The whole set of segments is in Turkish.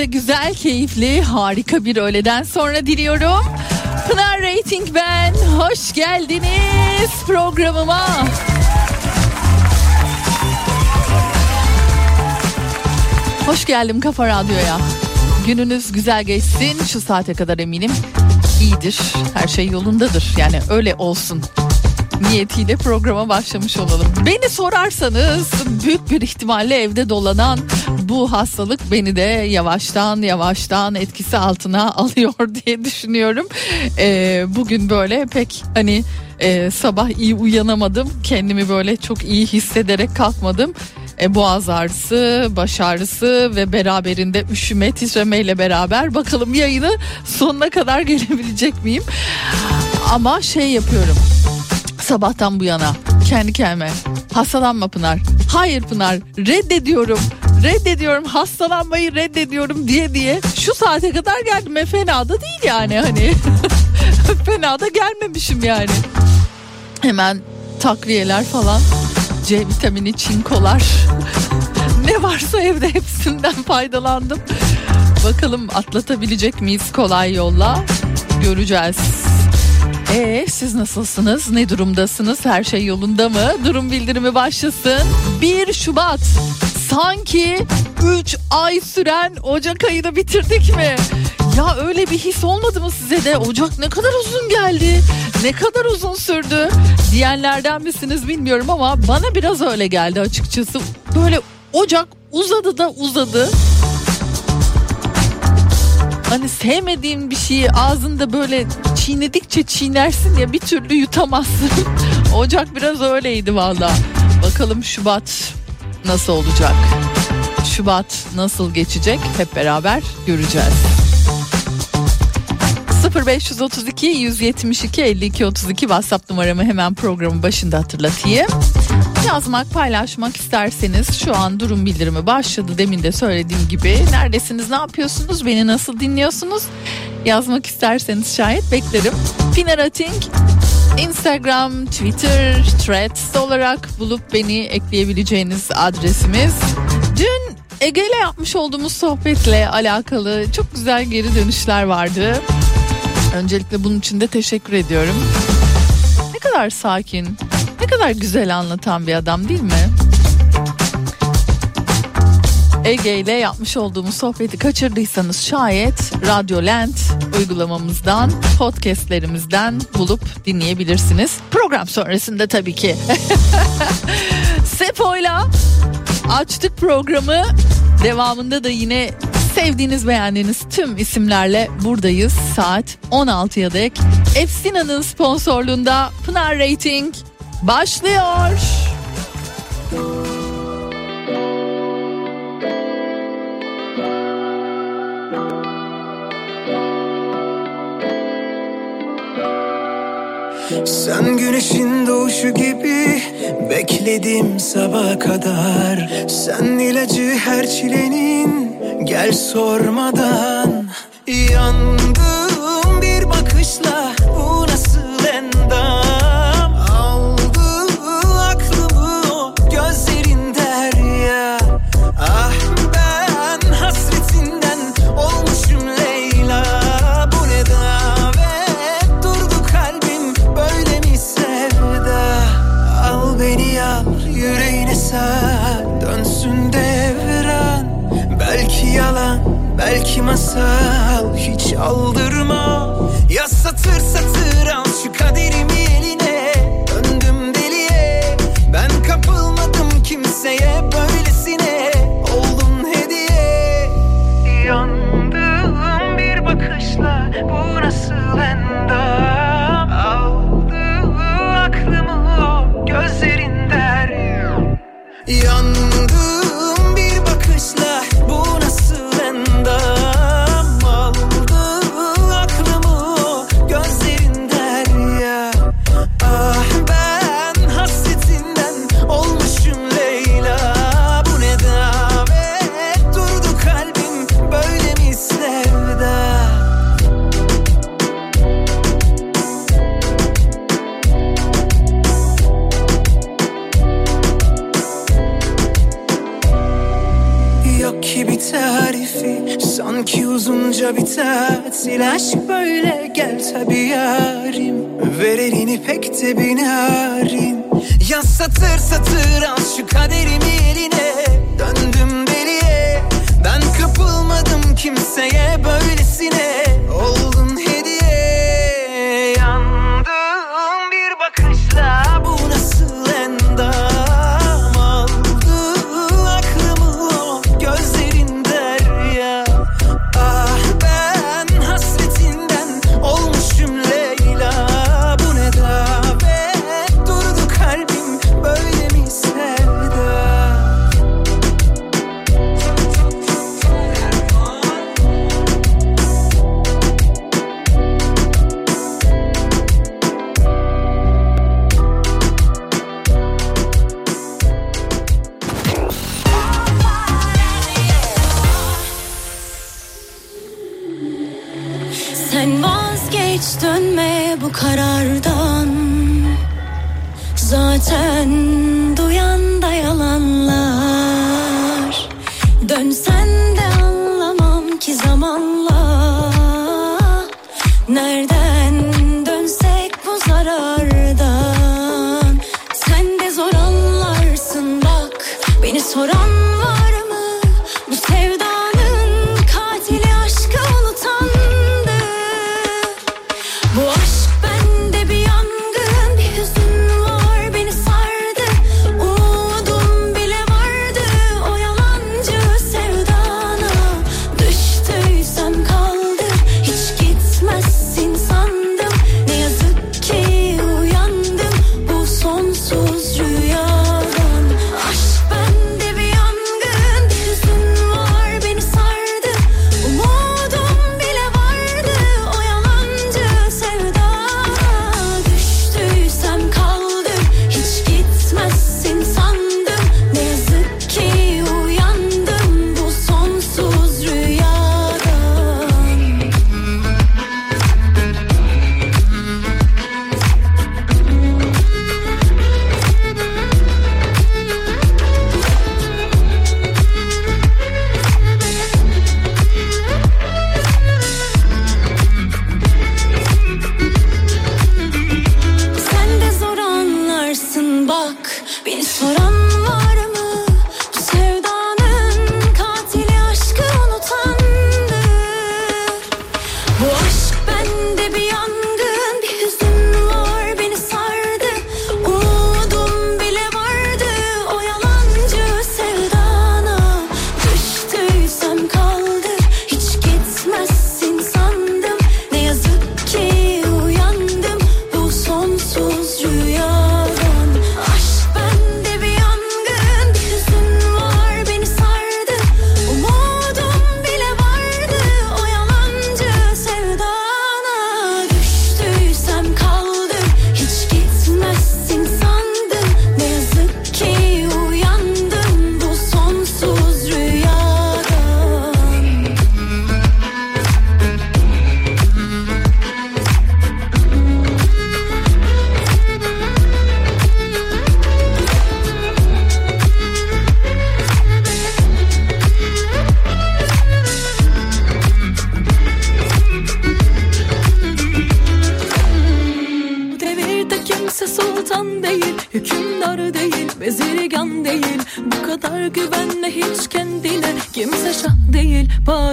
Herkese güzel, keyifli, harika bir öğleden sonra diliyorum. Pınar Rating ben. Hoş geldiniz programıma. Hoş geldim Kafa Radyo'ya. Gününüz güzel geçsin. Şu saate kadar eminim iyidir. Her şey yolundadır. Yani öyle olsun niyetiyle programa başlamış olalım. Beni sorarsanız büyük bir ihtimalle evde dolanan bu hastalık beni de yavaştan yavaştan etkisi altına alıyor diye düşünüyorum. Ee, bugün böyle pek hani e, sabah iyi uyanamadım. Kendimi böyle çok iyi hissederek kalkmadım. E, boğaz ağrısı, baş ağrısı ve beraberinde üşüme, titremeyle beraber bakalım yayını sonuna kadar gelebilecek miyim? Ama şey yapıyorum sabahtan bu yana kendi kendime hastalanma Pınar. Hayır Pınar reddediyorum. Reddediyorum hastalanmayı reddediyorum diye diye şu saate kadar geldim. E, fena da değil yani hani. fena da gelmemişim yani. Hemen takviyeler falan. C vitamini, çinkolar. ne varsa evde hepsinden faydalandım. Bakalım atlatabilecek miyiz kolay yolla? Göreceğiz. Ee, siz nasılsınız? Ne durumdasınız? Her şey yolunda mı? Durum bildirimi başlasın. 1 Şubat. Sanki 3 ay süren Ocak ayını bitirdik mi? Ya öyle bir his olmadı mı size de? Ocak ne kadar uzun geldi. Ne kadar uzun sürdü. Diyenlerden misiniz bilmiyorum ama bana biraz öyle geldi açıkçası. Böyle Ocak uzadı da uzadı. Hani sevmediğin bir şeyi ağzında böyle çiğnedikçe çiğnersin ya bir türlü yutamazsın. Ocak biraz öyleydi valla. Bakalım Şubat nasıl olacak? Şubat nasıl geçecek hep beraber göreceğiz. 0532 172 52 32 WhatsApp numaramı hemen programın başında hatırlatayım. Yazmak, paylaşmak isterseniz şu an durum bildirimi başladı. Demin de söylediğim gibi neredesiniz, ne yapıyorsunuz, beni nasıl dinliyorsunuz? Yazmak isterseniz şayet beklerim. Pınar Ating Instagram, Twitter, Threads olarak bulup beni ekleyebileceğiniz adresimiz. Dün Ege ile yapmış olduğumuz sohbetle alakalı çok güzel geri dönüşler vardı. Öncelikle bunun için de teşekkür ediyorum. Ne kadar sakin, kadar güzel anlatan bir adam değil mi? Ege ile yapmış olduğumuz sohbeti kaçırdıysanız şayet Radyo Lent uygulamamızdan, podcastlerimizden bulup dinleyebilirsiniz. Program sonrasında tabii ki. Sepo'yla açtık programı. Devamında da yine sevdiğiniz beğendiğiniz tüm isimlerle buradayız. Saat 16'ya dek Efsina'nın sponsorluğunda Pınar Rating başlıyor. Sen güneşin doğuşu gibi bekledim sabah kadar Sen ilacı her çilenin gel sormadan Yandım bir bakışla bu belki masal hiç aldırma. Ya satır satır al şu kaderimi eline. Döndüm deliye. Ben kapılmadım kimseye böylesine Oldun hediye. Yandım bir bakışla bu nasıl endam Aldı aklımı o gözlerin derya uzunca bir tatil Aşk böyle. Gel tabi yarim Ver elini pek de binarim Ya satır satır al şu kaderimi eline. Döndüm deliye Ben kapılmadım kimseye böylesine. Oldun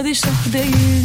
değil padişah değil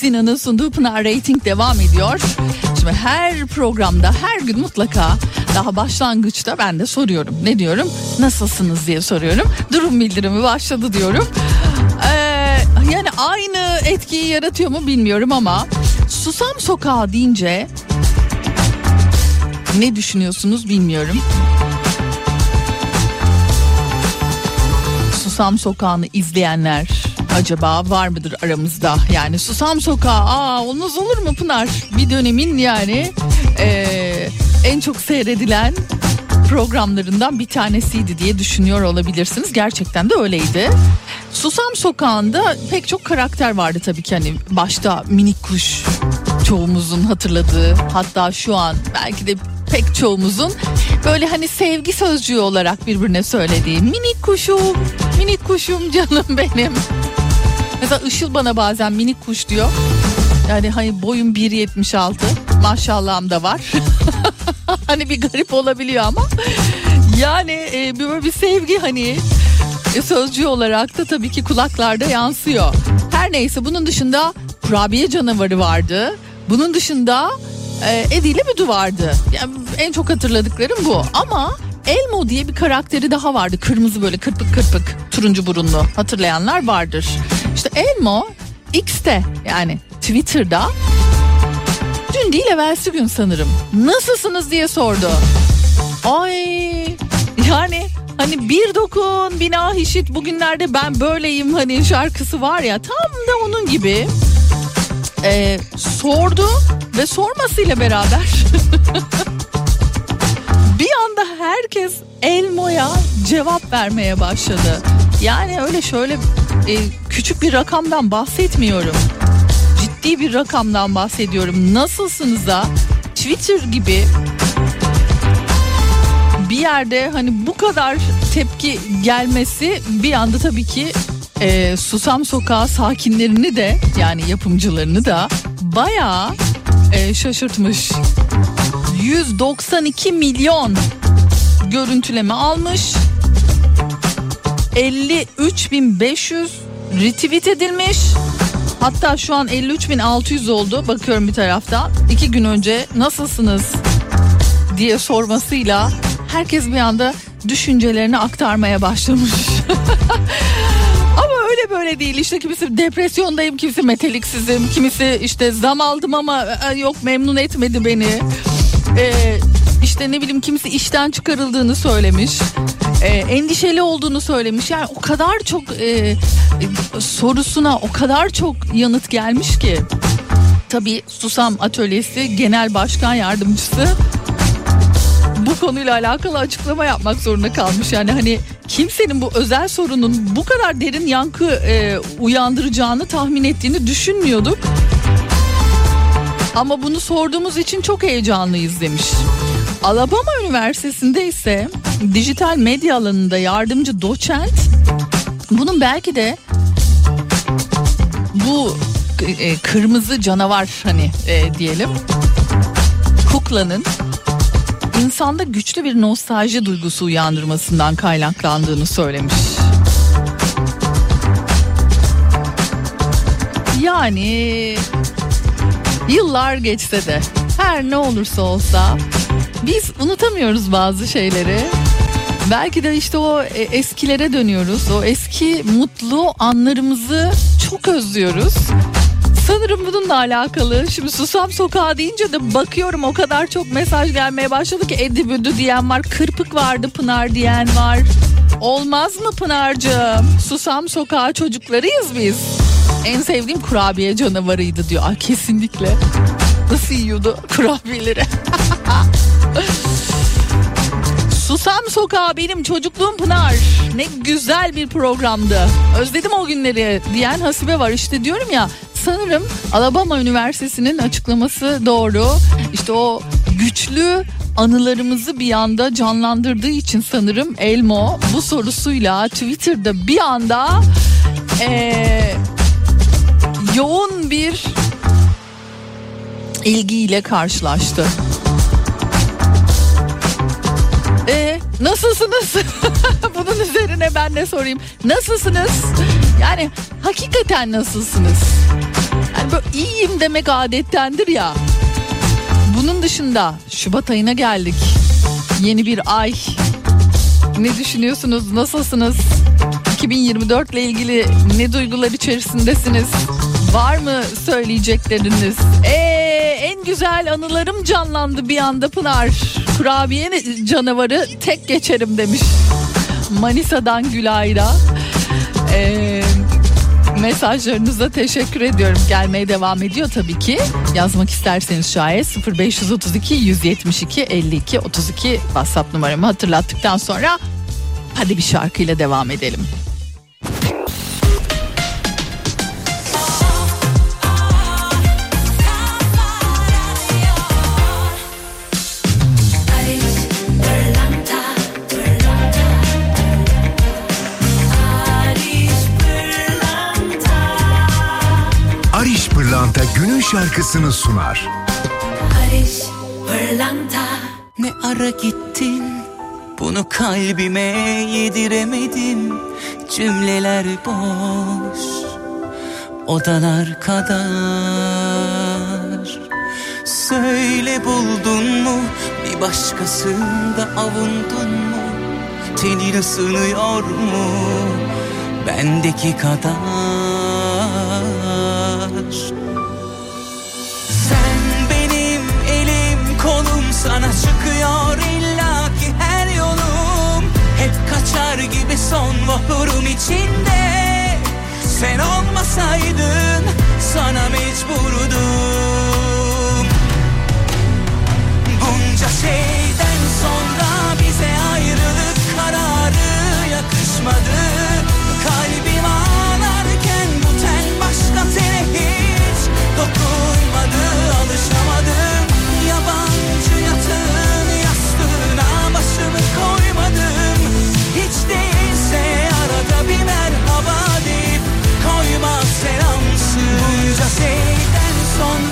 Efsina'nın sunduğu Pınar Rating devam ediyor. Şimdi her programda her gün mutlaka daha başlangıçta ben de soruyorum. Ne diyorum? Nasılsınız diye soruyorum. Durum bildirimi başladı diyorum. Ee, yani aynı etkiyi yaratıyor mu bilmiyorum ama Susam Sokağı deyince ne düşünüyorsunuz bilmiyorum. Susam Sokağı'nı izleyenler acaba var mıdır aramızda? Yani Susam Sokağı aa olmaz olur mu Pınar? Bir dönemin yani eee, en çok seyredilen programlarından bir tanesiydi diye düşünüyor olabilirsiniz. Gerçekten de öyleydi. Susam Sokağı'nda pek çok karakter vardı tabii ki hani başta minik kuş çoğumuzun hatırladığı hatta şu an belki de pek çoğumuzun böyle hani sevgi sözcüğü olarak birbirine söylediği minik kuşum, minik kuşum canım benim. Mesela Işıl bana bazen minik kuş diyor. Yani hani boyum 1.76 maşallahım da var. hani bir garip olabiliyor ama. Yani e, böyle bir sevgi hani e, sözcüğü olarak da tabii ki kulaklarda yansıyor. Her neyse bunun dışında kurabiye canavarı vardı. Bunun dışında e, Edi ile Büdü vardı. Yani en çok hatırladıklarım bu. Ama Elmo diye bir karakteri daha vardı. Kırmızı böyle kırpık kırpık turuncu burunlu hatırlayanlar vardır. İşte Elmo X'te yani Twitter'da dün değil evvelsi gün sanırım nasılsınız diye sordu. Ay yani hani bir dokun bina işit bugünlerde ben böyleyim hani şarkısı var ya tam da onun gibi Ee, sordu ve sormasıyla beraber bir anda herkes Elmo'ya cevap vermeye başladı. Yani öyle şöyle e, küçük bir rakamdan bahsetmiyorum. Ciddi bir rakamdan bahsediyorum. Nasılsınız'a Twitter gibi bir yerde hani bu kadar tepki gelmesi bir anda tabii ki e, Susam Sokağı sakinlerini de yani yapımcılarını da bayağı e, şaşırtmış. 192 milyon görüntüleme almış. 53.500 retweet edilmiş. Hatta şu an 53.600 oldu. Bakıyorum bir taraftan. İki gün önce nasılsınız diye sormasıyla herkes bir anda düşüncelerini aktarmaya başlamış. ama öyle böyle değil işte kimisi depresyondayım kimisi meteliksizim kimisi işte zam aldım ama e, yok memnun etmedi beni. Ee, işte ne bileyim kimisi işten çıkarıldığını söylemiş. Ee, endişeli olduğunu söylemiş. Yani o kadar çok e, sorusuna o kadar çok yanıt gelmiş ki. Tabii Susam Atölyesi Genel Başkan Yardımcısı bu konuyla alakalı açıklama yapmak zorunda kalmış. Yani hani kimsenin bu özel sorunun bu kadar derin yankı e, uyandıracağını tahmin ettiğini düşünmüyorduk. Ama bunu sorduğumuz için çok heyecanlıyız demiş. Alabama Üniversitesi'nde ise dijital medya alanında yardımcı doçent bunun belki de bu e, kırmızı canavar hani e, diyelim kuklanın insanda güçlü bir nostalji duygusu uyandırmasından kaynaklandığını söylemiş. Yani yıllar geçse de her ne olursa olsa biz unutamıyoruz bazı şeyleri. Belki de işte o e, eskilere dönüyoruz. O eski mutlu anlarımızı çok özlüyoruz. Sanırım bununla alakalı. Şimdi Susam Sokağı deyince de bakıyorum o kadar çok mesaj gelmeye başladı ki Edi Büdü diyen var. Kırpık vardı Pınar diyen var. Olmaz mı Pınar'cığım? Susam Sokağı çocuklarıyız biz. En sevdiğim kurabiye canavarıydı diyor. Ay kesinlikle. Nasıl yiyordu kurabiyeleri? Susam Sokağı benim çocukluğum Pınar. Ne güzel bir programdı. Özledim o günleri diyen Hasibe var. İşte diyorum ya sanırım Alabama Üniversitesi'nin açıklaması doğru. İşte o güçlü anılarımızı bir anda canlandırdığı için sanırım Elmo bu sorusuyla Twitter'da bir anda ee, yoğun bir ilgiyle karşılaştı. E, nasılsınız? Bunun üzerine ben ne sorayım? Nasılsınız? Yani hakikaten nasılsınız? Yani böyle iyiyim demek adettendir ya. Bunun dışında Şubat ayına geldik. Yeni bir ay. Ne düşünüyorsunuz? Nasılsınız? 2024 ile ilgili ne duygular içerisindesiniz? Var mı söyleyecekleriniz? Ee, en güzel anılarım canlandı bir anda Pınar. Kurabiye canavarı tek geçerim demiş. Manisa'dan Gülayra. Ee, mesajlarınıza teşekkür ediyorum. Gelmeye devam ediyor tabii ki. Yazmak isterseniz şayet 0532 172 52 32 WhatsApp numaramı hatırlattıktan sonra hadi bir şarkıyla devam edelim. Şarkısını sunar. Barış pırlanta. Ne ara gittin? Bunu kalbime yediremedim. Cümleler boş Odalar kadar. Söyle buldun mu? Bir başkasında avundun mu? Tenin ısınıyor mu? Bendeki kadar son vahurum içinde. Sen olmasaydın sana mecburdum. Bunca şeyden sonra bize ayrılık kararı yakışmadı şeyden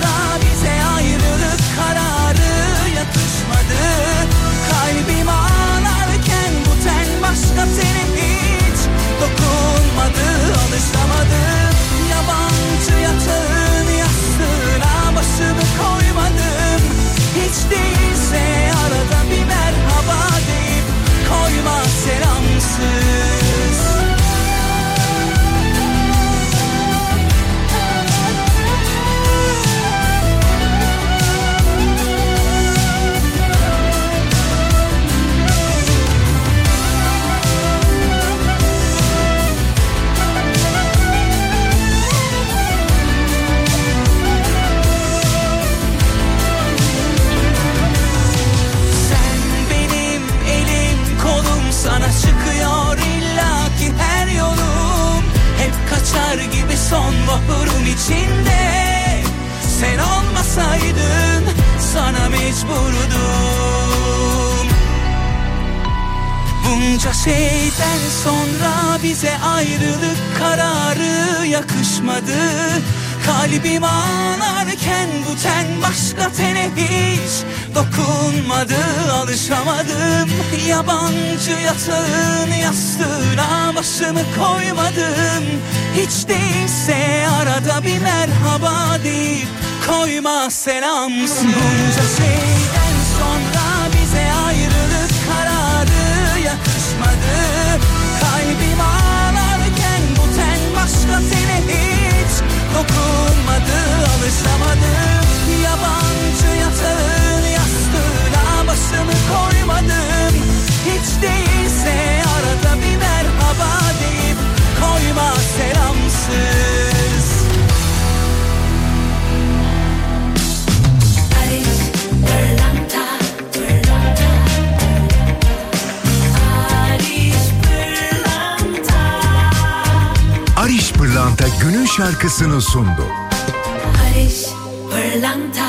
Hep kaçar gibi sonbaharım içinde. Sen olmasaydın sana mecburdum. Bunca şeyden sonra bize ayrılık kararı yakışmadı. Kalbim ağlarken bu ten başka tene hiç dokunmadı Alışamadım. Yabancı yatağın yastığına başımı koymadım. Hiç değilse arada bir merhaba deyip koyma selamsın. Bunca şeyden sonra bize ayrılık kararı yakışmadı. Kalbim ağlarken bu ten başka tene hiç dokunmadı Alışamadım koymadım Hiç değilse arada bir merhaba deyip koyma selamsız. Ariş Pırlanta. Günün şarkısını sundu. Barış Pırlanta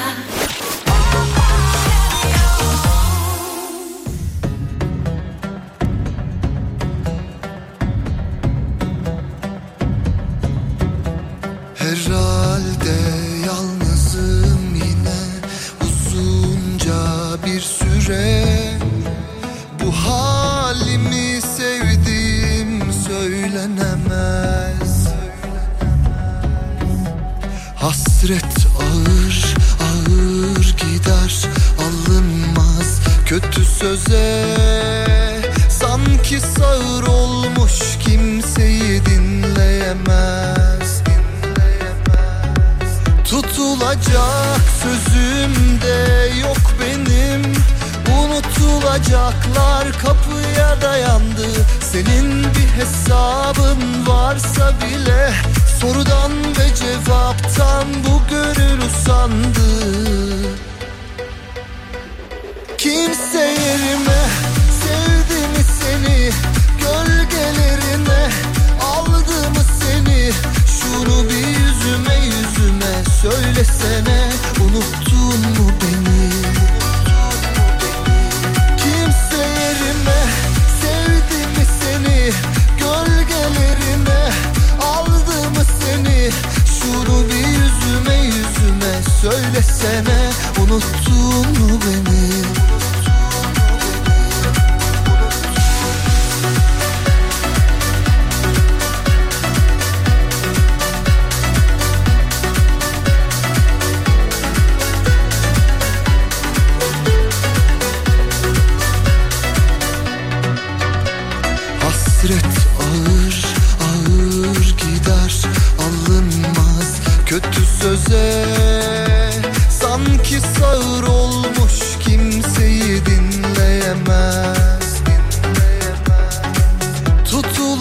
Hesabın varsa bile Sorudan ve cevaptan bu gönül usandı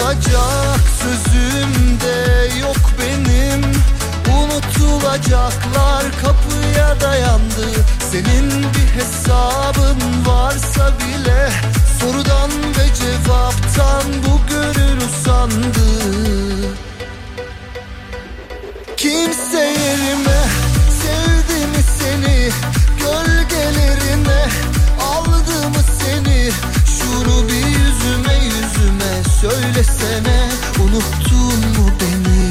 Tutulacak sözüm de yok benim. Unutulacaklar kapıya dayandı. Senin bir hesabın varsa bile Sorudan ve cevaptan bu gönül usandı. Kimse yerime sevdi mi seni? Gölgelerine aldı mı seni? Şunu bir yüzüme yüzüme Söylesene unuttun mu beni?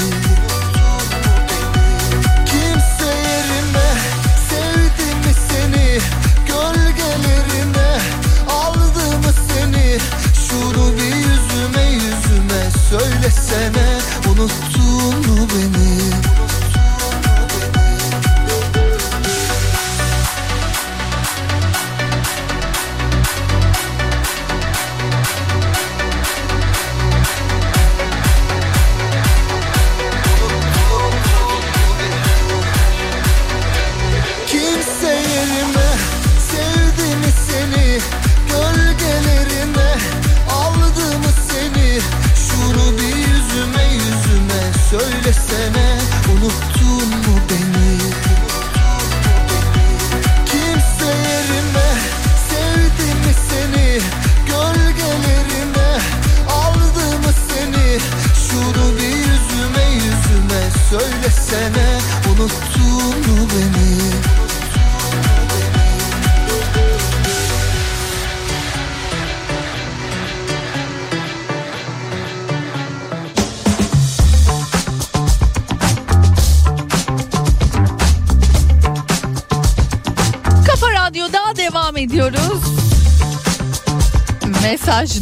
Kimse yerime sevdi mi seni? Gölgelerime aldı mı seni? Şunu bir yüzüme yüzüme söylesene Unuttun mu beni?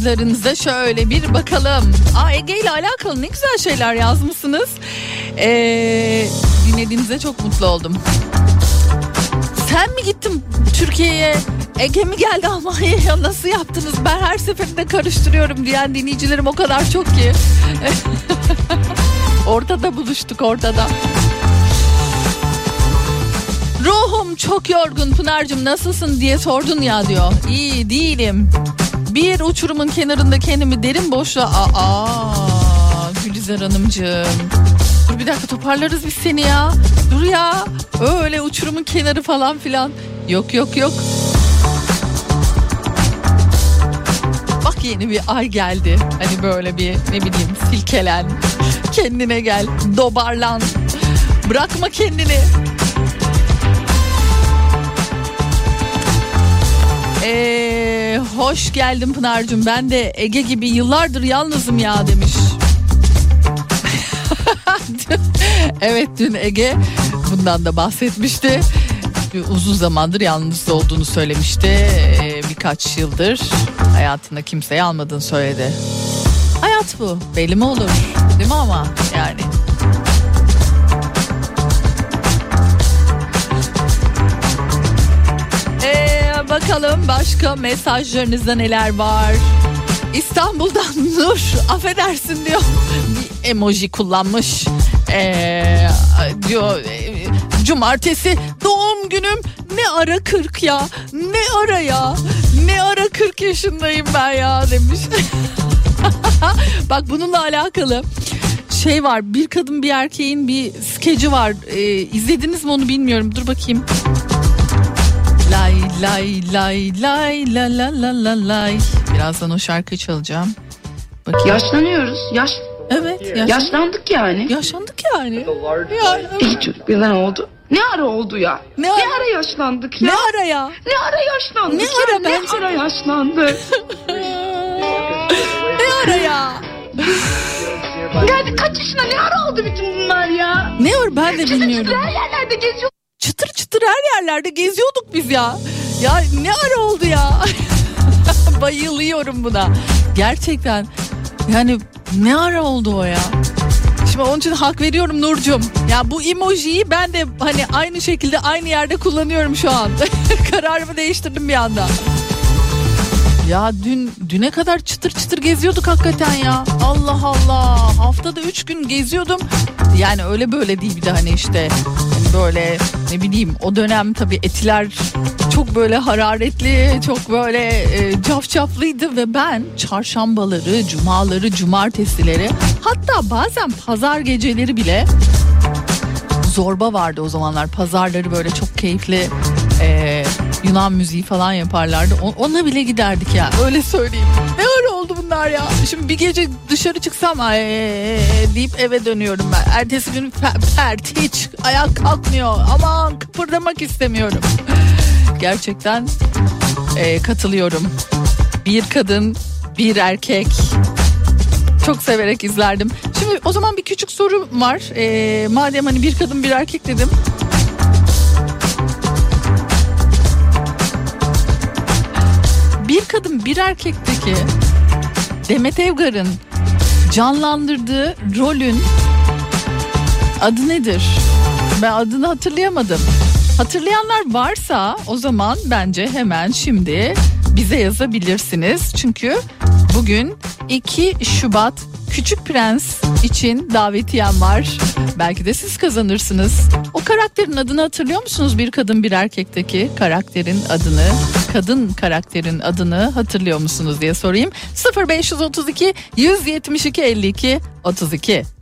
Mesajlarınıza şöyle bir bakalım. Aa, Ege ile alakalı ne güzel şeyler yazmışsınız. Ee, dinlediğinize çok mutlu oldum. Sen mi gittin Türkiye'ye? Ege mi geldi Almanya'ya? Nasıl yaptınız? Ben her seferinde karıştırıyorum diyen dinleyicilerim o kadar çok ki. ortada buluştuk ortada. Ruhum çok yorgun Pınar'cığım nasılsın diye sordun ya diyor. İyi değilim. Bir uçurumun kenarında kendimi derin boşluğa... Aa, Gülizar Hanımcığım. Dur bir dakika toparlarız biz seni ya. Dur ya. Öyle uçurumun kenarı falan filan. Yok yok yok. Bak yeni bir ay geldi. Hani böyle bir ne bileyim silkelen. Kendine gel. Dobarlan. Bırakma kendini. Ee, hoş geldin Pınar'cığım. Ben de Ege gibi yıllardır yalnızım ya demiş. evet dün Ege bundan da bahsetmişti. Uzun zamandır yalnız olduğunu söylemişti. Ee, birkaç yıldır hayatında kimseyi almadığını söyledi. Hayat bu. Belli mi olur? Değil mi ama yani. Bakalım başka mesajlarınızda neler var? İstanbul'dan Nur affedersin diyor. Bir emoji kullanmış. Ee, diyor e, cumartesi doğum günüm ne ara 40 ya ne ara ya ne ara 40 yaşındayım ben ya demiş. Bak bununla alakalı şey var bir kadın bir erkeğin bir skeci var ee, izlediniz mi onu bilmiyorum dur bakayım. Lay lay lay lay la la la la lay. Birazdan o şarkıyı çalacağım. Bakayım. Yaşlanıyoruz. Yaş Evet. Yaş... yaşlandık yani. Yaşlandık yani. Ya, İyi çocuk birden oldu. Ne ara oldu ya? Ne Ne ara? ara, yaşlandık ya? ne ara ya? Ne ara yaşlandık Ne ya? ara ne ara yaşlandık? Ne ara ya? yani kaç yaşına ne ara oldu bütün bunlar ya? Ne var ben de Çıtır bilmiyorum. her yerlerde geziyor. Çıtır çıtır her yerlerde geziyorduk biz ya. Ya ne ara oldu ya? Bayılıyorum buna. Gerçekten yani ne ara oldu o ya? Şimdi onun için hak veriyorum Nurcum. Ya bu emojiyi ben de hani aynı şekilde aynı yerde kullanıyorum şu an. Kararımı değiştirdim bir anda. Ya dün düne kadar çıtır çıtır geziyorduk hakikaten ya. Allah Allah. Haftada üç gün geziyordum. Yani öyle böyle değil bir de hani işte hani böyle ne bileyim o dönem tabii etiler çok böyle hararetli, çok böyle e, cafcaflıydı ve ben çarşambaları, cumaları, cumartesileri hatta bazen pazar geceleri bile zorba vardı o zamanlar. Pazarları böyle çok keyifli e, Yunan müziği falan yaparlardı. Ona bile giderdik ya. Öyle söyleyeyim. Ne öyle oldu bunlar ya? Şimdi bir gece dışarı çıksam ay deyip eve dönüyorum ben. Ertesi gün pert hiç ayak kalkmıyor. Aman kıpırdamak istemiyorum. Gerçekten e, katılıyorum. Bir kadın, bir erkek. Çok severek izlerdim. Şimdi o zaman bir küçük soru var. Ee, madem hani bir kadın bir erkek dedim. Bir kadın bir erkekteki Demet Evgar'ın canlandırdığı rolün adı nedir? Ben adını hatırlayamadım. Hatırlayanlar varsa o zaman bence hemen şimdi bize yazabilirsiniz. Çünkü bugün 2 Şubat Küçük Prens için davetiyem var. Belki de siz kazanırsınız. O karakterin adını hatırlıyor musunuz? Bir kadın bir erkekteki karakterin adını, kadın karakterin adını hatırlıyor musunuz diye sorayım. 0532 172 52 32.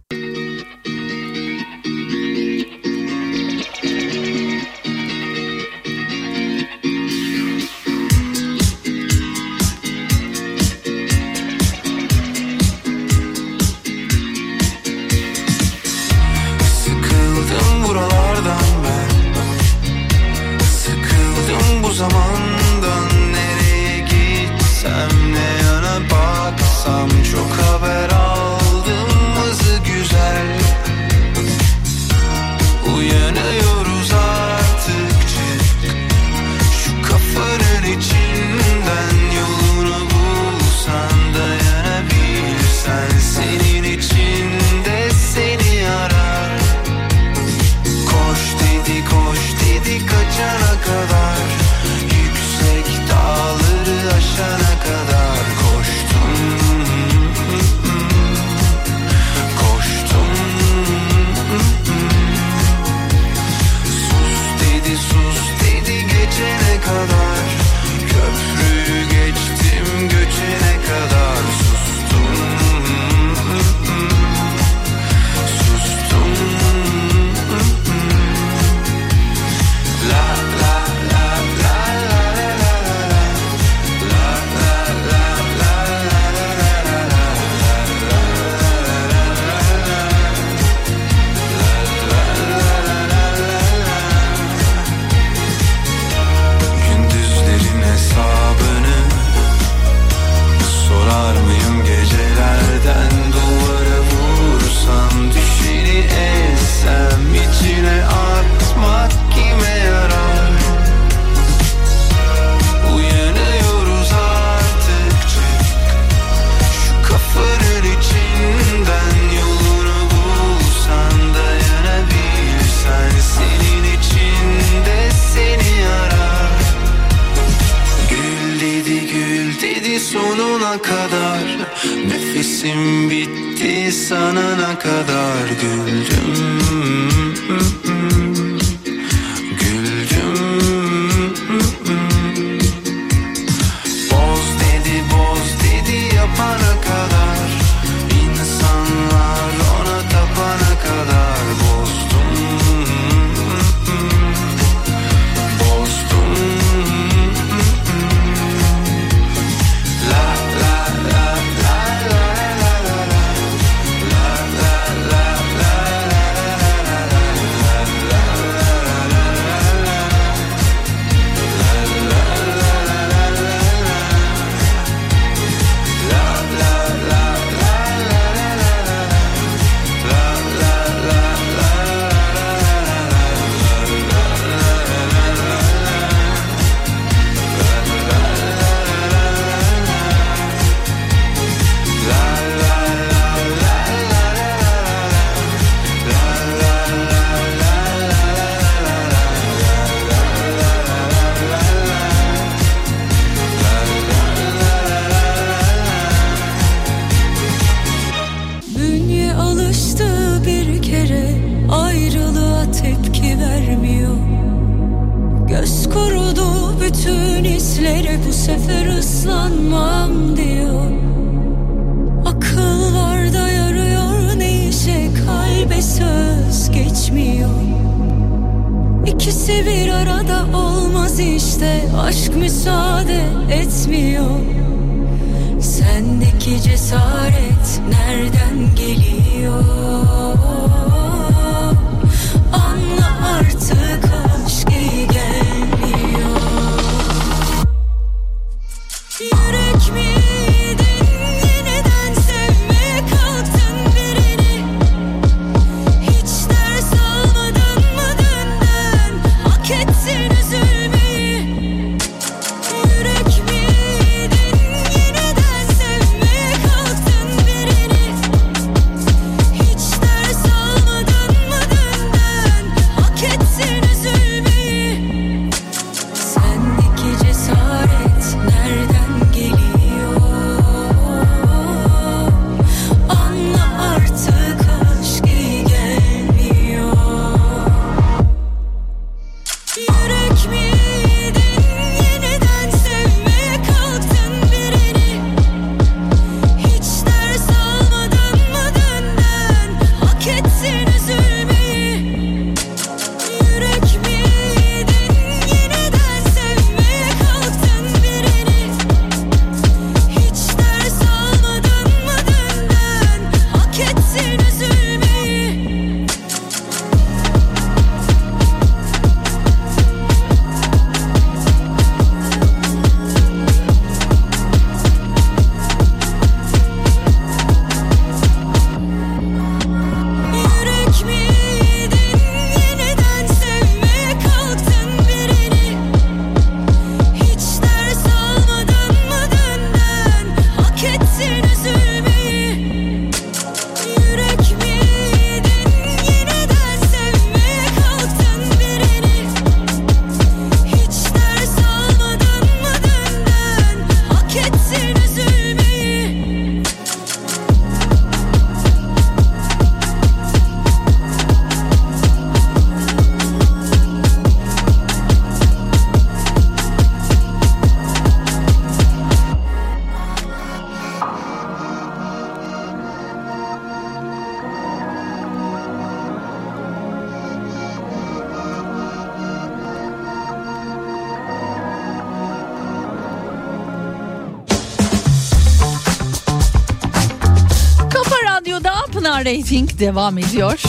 Devam ediyor.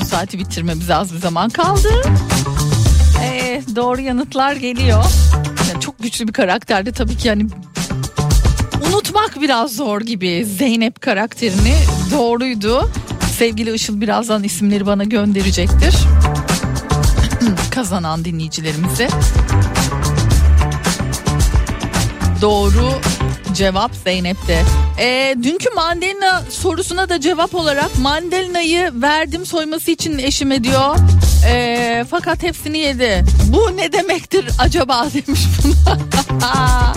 Bu saati bitirmemize az bir zaman kaldı. Ee, doğru yanıtlar geliyor. Yani çok güçlü bir karakterdi tabii ki yani unutmak biraz zor gibi Zeynep karakterini doğruydu. Sevgili Işıl birazdan isimleri bana gönderecektir. Kazanan dinleyicilerimize. Doğru cevap Zeynep'te. Ee, dünkü mandalina sorusuna da cevap olarak mandalinayı verdim soyması için eşime diyor. Ee, fakat hepsini yedi. Bu ne demektir acaba demiş buna.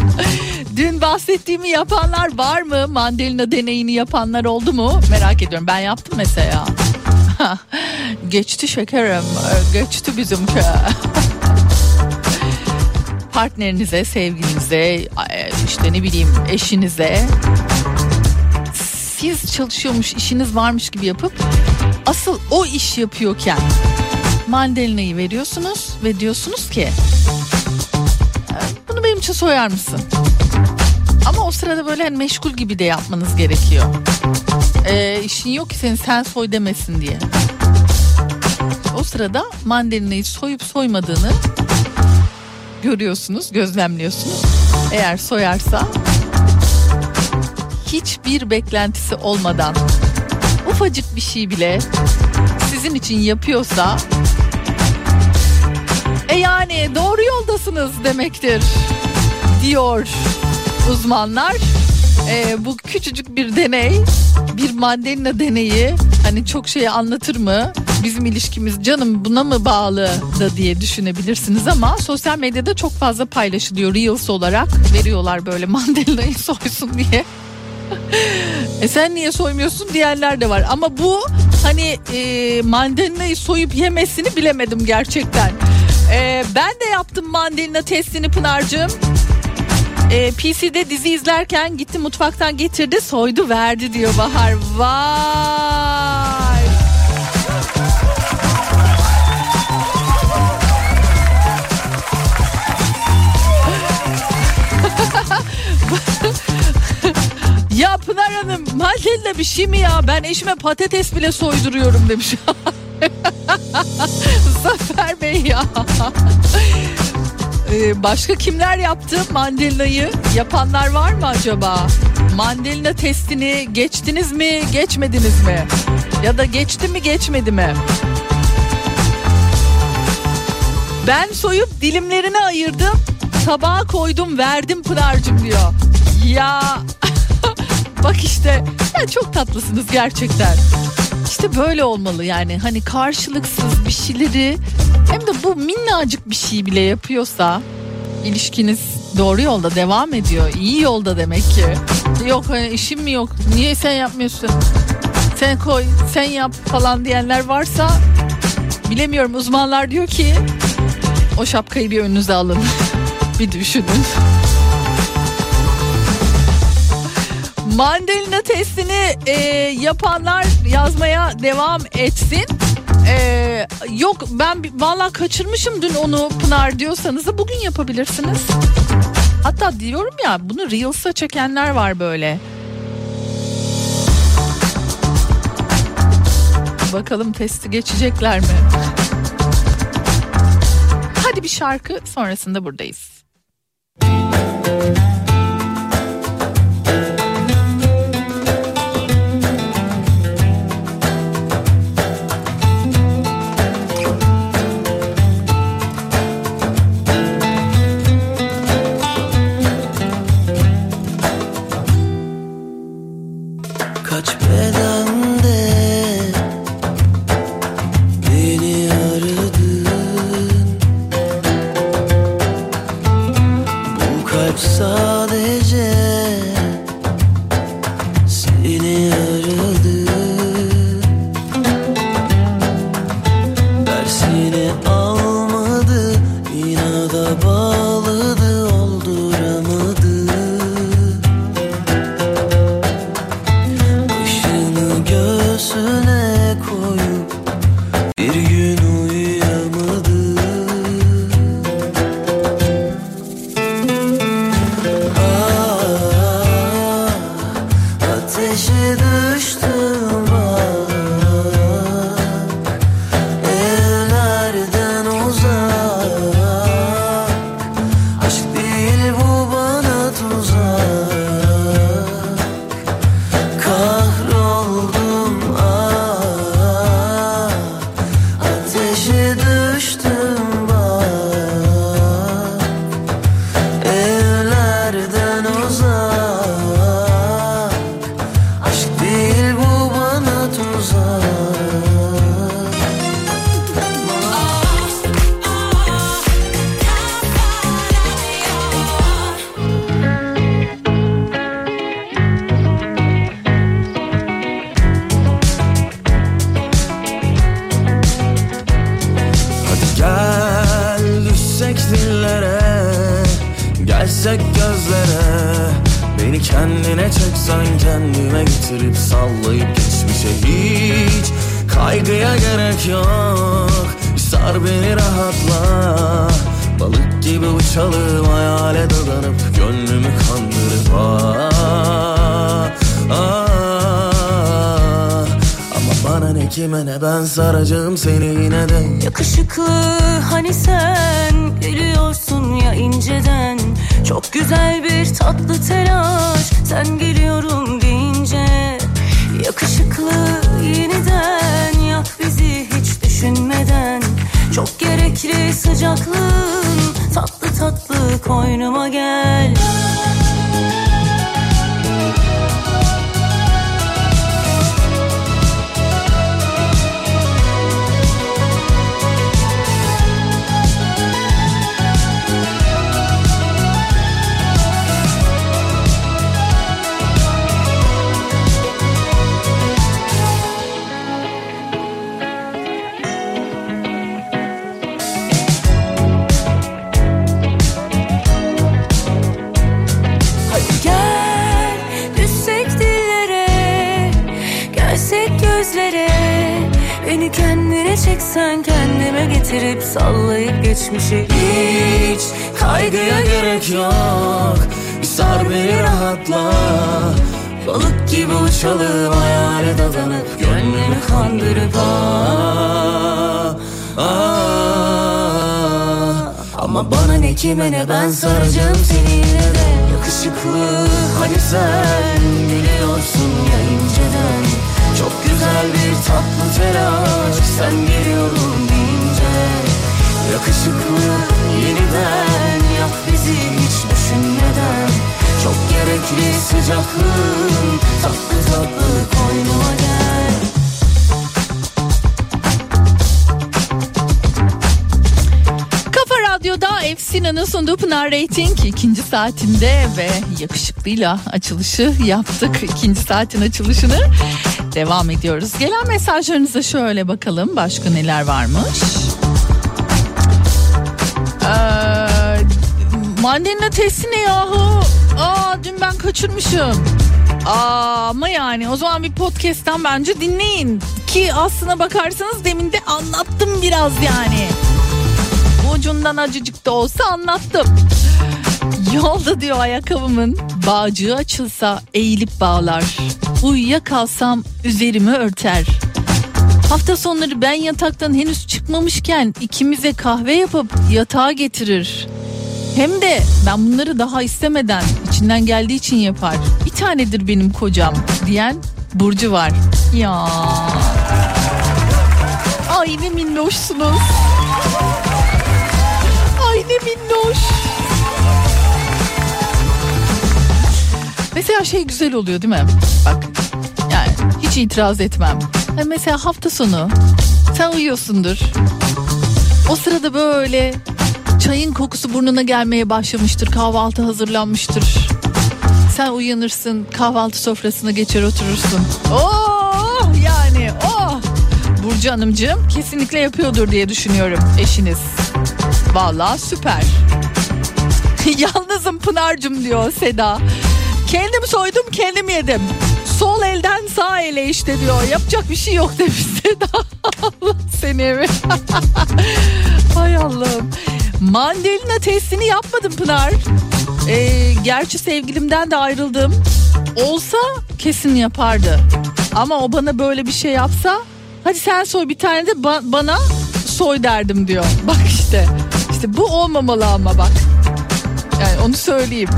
Dün bahsettiğimi yapanlar var mı? Mandalina deneyini yapanlar oldu mu? Merak ediyorum. Ben yaptım mesela. geçti şekerim. Geçti bizimki. Partnerinize, sevgilinize, işte ne bileyim eşinize siz çalışıyormuş, işiniz varmış gibi yapıp asıl o iş yapıyorken mandalinayı veriyorsunuz ve diyorsunuz ki bunu benim için soyar mısın? Ama o sırada böyle hani meşgul gibi de yapmanız gerekiyor. Ee, işin yok ki senin sen soy demesin diye. O sırada mandalinayı soyup soymadığını görüyorsunuz, gözlemliyorsunuz. Eğer soyarsa hiçbir beklentisi olmadan ufacık bir şey bile sizin için yapıyorsa e yani doğru yoldasınız demektir diyor uzmanlar. E, bu küçücük bir deney, bir mandalina deneyi hani çok şeyi anlatır mı? Bizim ilişkimiz canım buna mı bağlı da diye düşünebilirsiniz ama sosyal medyada çok fazla paylaşılıyor Reels olarak veriyorlar böyle mandalinayı soysun diye. E sen niye soymuyorsun diyenler de var ama bu hani e, mandalinayı soyup yemesini bilemedim gerçekten. E, ben de yaptım mandalina testini Pınar'cığım. E, PC'de dizi izlerken gitti mutfaktan getirdi soydu verdi diyor Bahar. Vay. Hanım mandalina bir şey mi ya? Ben eşime patates bile soyduruyorum demiş. Zafer Bey ya. Ee, başka kimler yaptı mandalinayı? Yapanlar var mı acaba? Mandalina testini geçtiniz mi, geçmediniz mi? Ya da geçti mi, geçmedi mi? Ben soyup dilimlerine ayırdım. Tabağa koydum, verdim Pınar'cığım diyor. Ya bak işte ya çok tatlısınız gerçekten. İşte böyle olmalı yani hani karşılıksız bir şeyleri hem de bu minnacık bir şey bile yapıyorsa ilişkiniz doğru yolda devam ediyor. iyi yolda demek ki. Yok hani işim mi yok niye sen yapmıyorsun? Sen koy sen yap falan diyenler varsa bilemiyorum uzmanlar diyor ki o şapkayı bir önünüze alın. bir düşünün. Mandalina testini e, yapanlar yazmaya devam etsin. E, yok ben valla kaçırmışım dün onu Pınar diyorsanız da bugün yapabilirsiniz. Hatta diyorum ya bunu Reels'a çekenler var böyle. Bakalım testi geçecekler mi? Hadi bir şarkı sonrasında buradayız. Tatlı Radyo'da Efsina'nın sunduğu Pınar Rating ikinci saatinde ve yakışıklıyla açılışı yaptık. İkinci saatin açılışını devam ediyoruz. Gelen mesajlarınıza şöyle bakalım başka neler varmış. Ee, mandalina testi ne yahu? Ben kaçırmışım. Aa, ama yani o zaman bir podcast'ten bence dinleyin. Ki aslına bakarsanız demin de anlattım biraz yani. Ucundan acıcık da olsa anlattım. Yolda diyor ayakkabımın bağcığı açılsa eğilip bağlar. Uyuyakalsam üzerimi örter. Hafta sonları ben yataktan henüz çıkmamışken ikimize kahve yapıp yatağa getirir. Hem de ben bunları daha istemeden içinden geldiği için yapar. Bir tanedir benim kocam diyen Burcu var. Ya. Ay ne minnoşsunuz. Ay ne minnoş. Mesela şey güzel oluyor değil mi? Bak yani hiç itiraz etmem. Yani mesela hafta sonu sen uyuyorsundur. O sırada böyle çayın kokusu burnuna gelmeye başlamıştır. Kahvaltı hazırlanmıştır. Sen uyanırsın kahvaltı sofrasına geçer oturursun. Oh yani oh. Burcu Hanımcığım kesinlikle yapıyordur diye düşünüyorum eşiniz. Vallahi süper. Yalnızım Pınar'cım diyor Seda. Kendim soydum kendim yedim. Sol elden sağ ele işte diyor. Yapacak bir şey yok demiş Seda. Allah seni eve. Hay Allah'ım. Mandalina testini yapmadım Pınar. Ee, gerçi sevgilimden de ayrıldım. Olsa kesin yapardı. Ama o bana böyle bir şey yapsa hadi sen soy bir tane de ba- bana soy derdim diyor. Bak işte. İşte bu olmamalı ama bak. Yani onu söyleyeyim.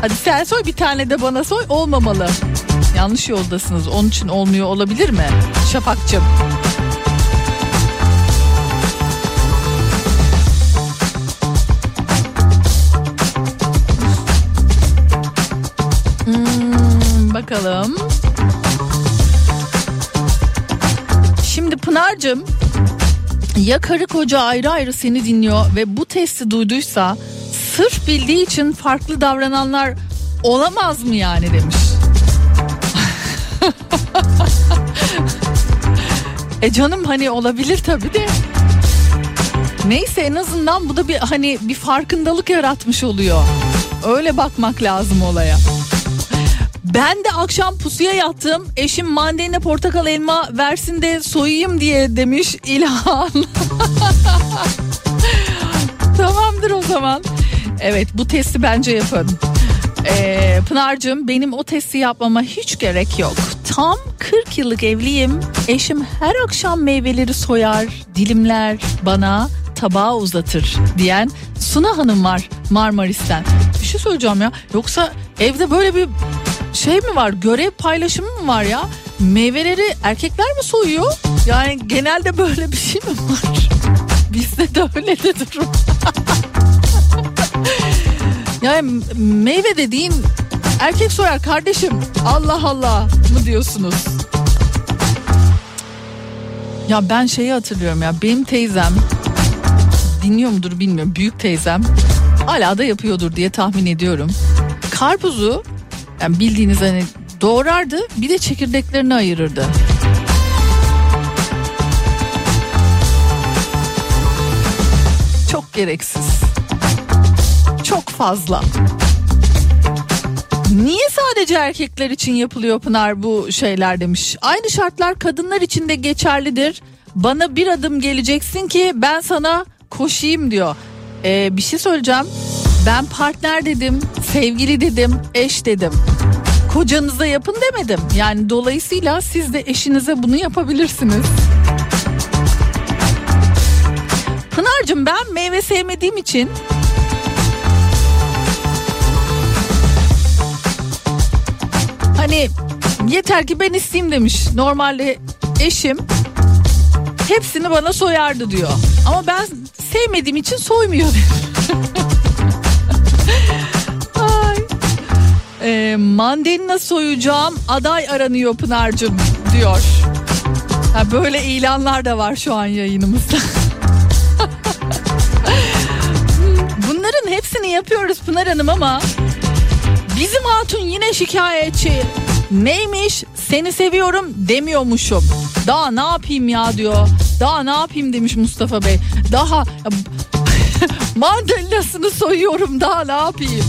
Hadi sen soy bir tane de bana soy olmamalı. Yanlış yoldasınız. Onun için olmuyor olabilir mi? Şafakcığım. Bakalım. Şimdi Pınar'cığım ya karı koca ayrı ayrı seni dinliyor ve bu testi duyduysa sırf bildiği için farklı davrananlar olamaz mı yani demiş. e canım hani olabilir tabii de. Neyse en azından bu da bir hani bir farkındalık yaratmış oluyor. Öyle bakmak lazım olaya. Ben de akşam pusuya yattım. Eşim mandalina portakal elma versin de soyayım diye demiş İlhan. Tamamdır o zaman. Evet bu testi bence yapın. Ee, Pınar'cığım benim o testi yapmama hiç gerek yok. Tam 40 yıllık evliyim. Eşim her akşam meyveleri soyar, dilimler, bana tabağı uzatır diyen Suna Hanım var Marmaris'ten. Bir şey söyleyeceğim ya. Yoksa evde böyle bir şey mi var? Görev paylaşımı mı var ya? Meyveleri erkekler mi soyuyor? Yani genelde böyle bir şey mi var? Bizde de öyle de durum. yani meyve dediğin erkek soyar kardeşim. Allah Allah mı diyorsunuz? Ya ben şeyi hatırlıyorum ya benim teyzem dinliyor mudur bilmiyorum büyük teyzem hala da yapıyordur diye tahmin ediyorum. Karpuzu yani bildiğiniz hani doğrardı bir de çekirdeklerini ayırırdı. Çok gereksiz. Çok fazla. Niye sadece erkekler için yapılıyor Pınar bu şeyler demiş. Aynı şartlar kadınlar için de geçerlidir. Bana bir adım geleceksin ki ben sana koşayım diyor. Ee, bir şey söyleyeceğim. Ben partner dedim, sevgili dedim, eş dedim. Kocanıza yapın demedim. Yani dolayısıyla siz de eşinize bunu yapabilirsiniz. Pınar'cığım ben meyve sevmediğim için hani yeter ki ben isteyeyim demiş. Normalde eşim hepsini bana soyardı diyor. Ama ben sevmediğim için soymuyor. Ee, mandalina soyacağım aday aranıyor Pınar'cığım diyor. Ha, böyle ilanlar da var şu an yayınımızda. Bunların hepsini yapıyoruz Pınar Hanım ama bizim hatun yine şikayetçi. Neymiş? Seni seviyorum demiyormuşum. Daha ne yapayım ya diyor. Daha ne yapayım demiş Mustafa Bey. Daha mandalinasını soyuyorum daha ne yapayım.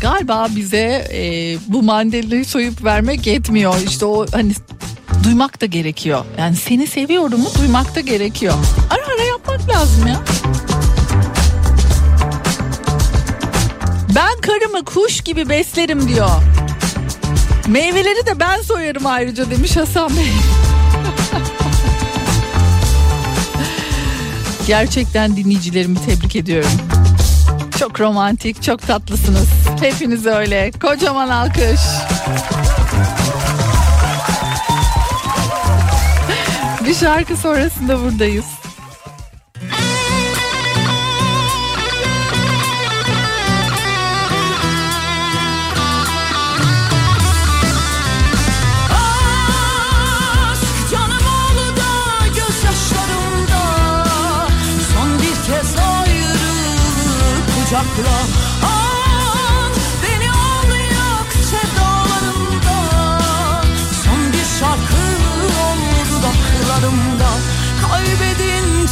Galiba bize e, bu mandalinayı soyup vermek yetmiyor. İşte o hani duymak da gerekiyor. Yani seni seviyorum mu duymak da gerekiyor. Ara ara yapmak lazım ya. Ben karımı kuş gibi beslerim diyor. Meyveleri de ben soyarım ayrıca demiş Hasan Bey. Gerçekten dinleyicilerimi tebrik ediyorum. Çok romantik, çok tatlısınız. Hepiniz öyle. Kocaman alkış. Bir şarkı sonrasında buradayız.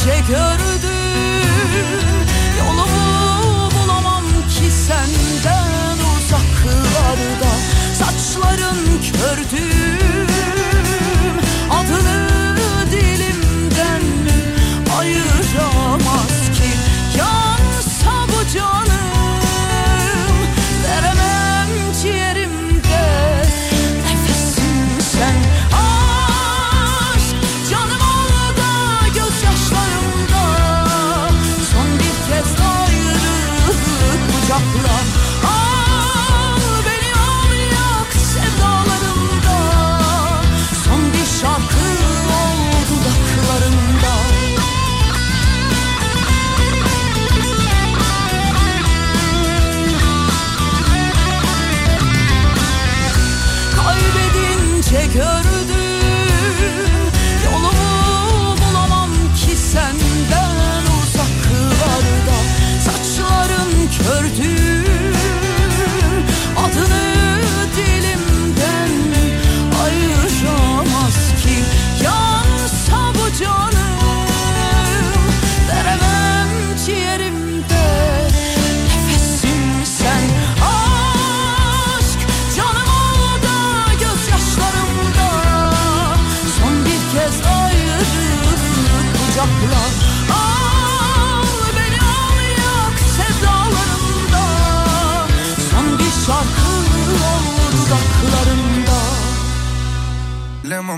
Kaybedince gördüm Yolumu bulamam ki senden uzaklarda Saçların kördüm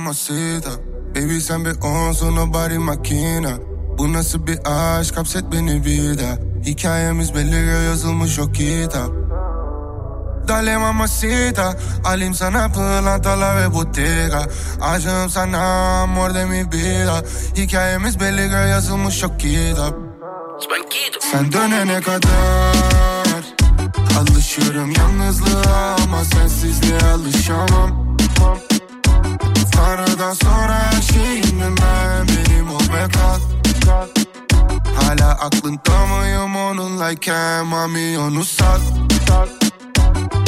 mamacita Baby sen bir onsun nobody makina. Bu nasıl bir aşk? Hapset beni bir daha. Hikayemiz belli yazılmış o kitap. Dale mamacita Alayım sana pırlantalar ve bottega. Aşığım sana amor de mi vida Hikayemiz belli yazılmış o kitap. Sen dönene kadar Alışıyorum yalnızlığa ama sensizliğe alışamam Tanrı'dan sonra her şeyimdim ben Benim ol ve kal Hala aklında mıyım onunlayken? Mami onu sat.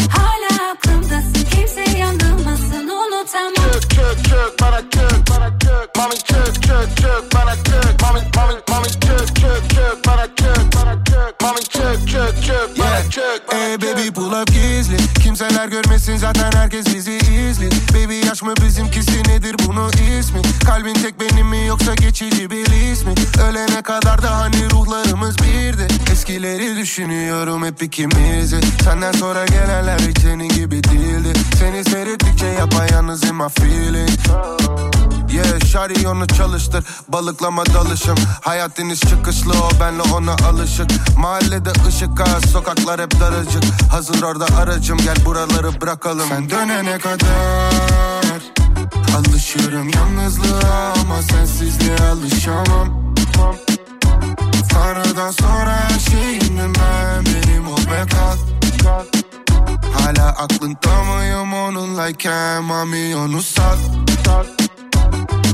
Hala aklımdasın kimse yanılmasın unutamam. Çök çök çök bana çök bana çök Mami çök çök çök bana çök Mami mami mami çök çök Ey baby pull up gizli. Kimseler görmesin zaten herkes bizi izli. Baby yaş mı bizimkisi nedir bunun ismi? Kalbin tek benim mi yoksa geçici bir his mi Ölene kadar da hani ruhlarımız birdi Eskileri düşünüyorum hep ikimizi. Senden sonra gelenler hiç senin gibi değildi. Seni seyrettikçe yapayalnız in feeling Yeah şari onu çalıştır Balıklama dalışım. Hayat çıkışlı o benle ona alışık. Mahallede ışık az sokaklar hep daracık. Hazır orada aracım gel buraları bırakalım. Sen dönene kadar Alışıyorum yalnızlığa ama sensizliğe alışamam Tanrı'dan sonra her şeyimdim ben Benim ol ve kal Hala aklında mıyım onunlayken Mami onu sat.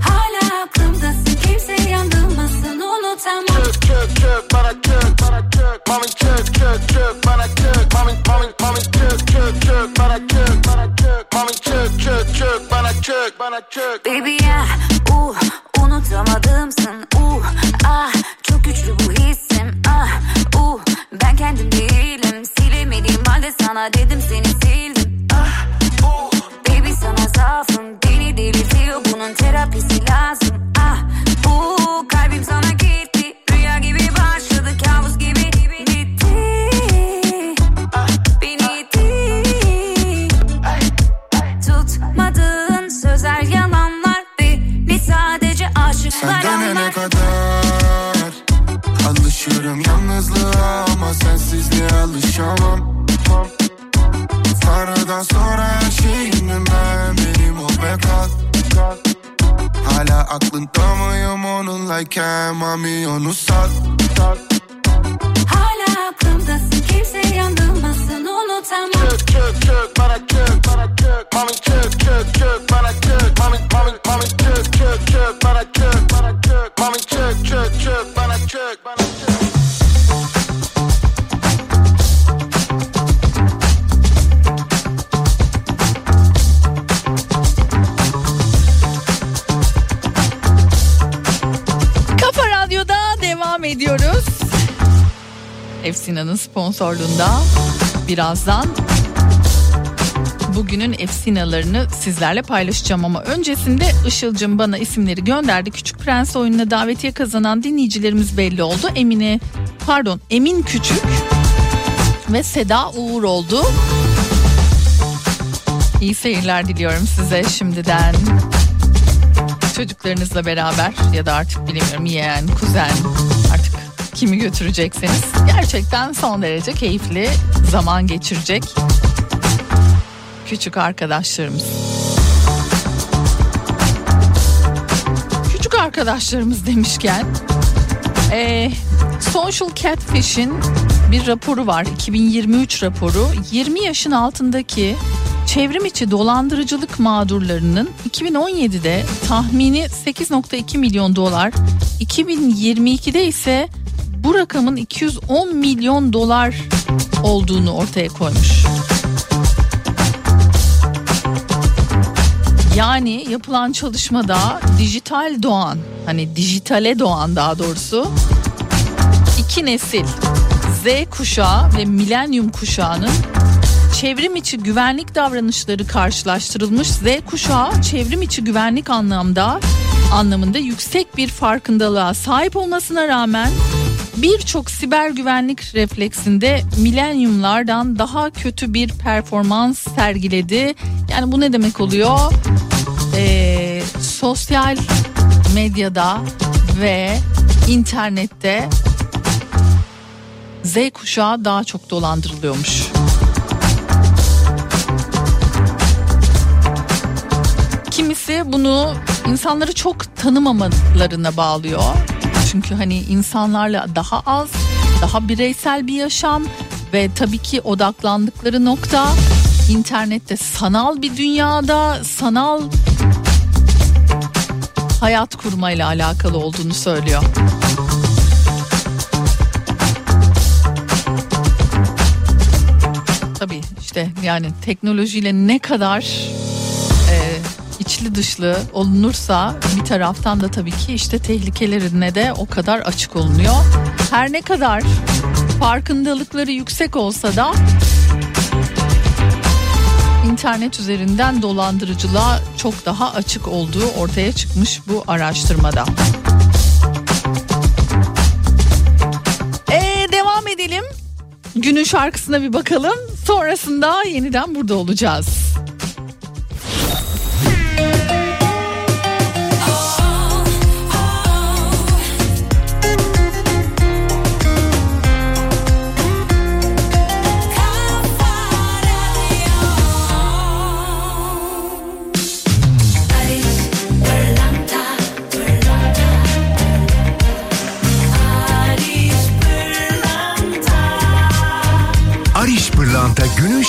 Hala aklımdasın kimse yanılmasın unutamam. Çök çök çök bana çök bana çök Mami çök çök çök bana çök Mami mami mami çök çök çök bana çök bana çök Mami çök çök çök bana çök bana çök Baby ya uh, unutamadımsın sana dedim seni aklında mıyım onunlayken Mami onu sat Hala aklımdasın kimse yanılmasın unutamam. Çök çök çök bana çök bana çök Mami çök çök çök bana çök Mami mami mami çök çök çök bana çök ediyoruz. Efsina'nın sponsorluğunda birazdan bugünün Efsinalarını sizlerle paylaşacağım ama öncesinde Işıl'cım bana isimleri gönderdi. Küçük Prens oyununa davetiye kazanan dinleyicilerimiz belli oldu. Emine pardon Emin Küçük ve Seda Uğur oldu. İyi seyirler diliyorum size şimdiden. Çocuklarınızla beraber ya da artık bilmiyorum yeğen, kuzen kimi götürecekseniz gerçekten son derece keyifli zaman geçirecek küçük arkadaşlarımız. Küçük arkadaşlarımız demişken eee Social Catfish'in bir raporu var 2023 raporu 20 yaşın altındaki çevrim içi dolandırıcılık mağdurlarının 2017'de tahmini 8.2 milyon dolar 2022'de ise bu rakamın 210 milyon dolar olduğunu ortaya koymuş. Yani yapılan çalışmada dijital doğan hani dijitale doğan daha doğrusu iki nesil Z kuşağı ve milenyum kuşağının çevrim içi güvenlik davranışları karşılaştırılmış. Z kuşağı çevrim içi güvenlik anlamda anlamında yüksek bir farkındalığa sahip olmasına rağmen birçok siber güvenlik refleksinde milenyumlardan daha kötü bir performans sergiledi. Yani bu ne demek oluyor? Ee, sosyal medyada ve internette Z kuşağı daha çok dolandırılıyormuş. Kimisi bunu insanları çok tanımamalarına bağlıyor. Çünkü hani insanlarla daha az, daha bireysel bir yaşam ve tabii ki odaklandıkları nokta internette sanal bir dünyada, sanal hayat kurmayla alakalı olduğunu söylüyor. Tabii işte yani teknolojiyle ne kadar içli dışlı olunursa bir taraftan da tabii ki işte tehlikelerine de o kadar açık olunuyor. Her ne kadar farkındalıkları yüksek olsa da internet üzerinden dolandırıcılığa çok daha açık olduğu ortaya çıkmış bu araştırmada. Ee, devam edelim. Günün şarkısına bir bakalım. Sonrasında yeniden burada olacağız.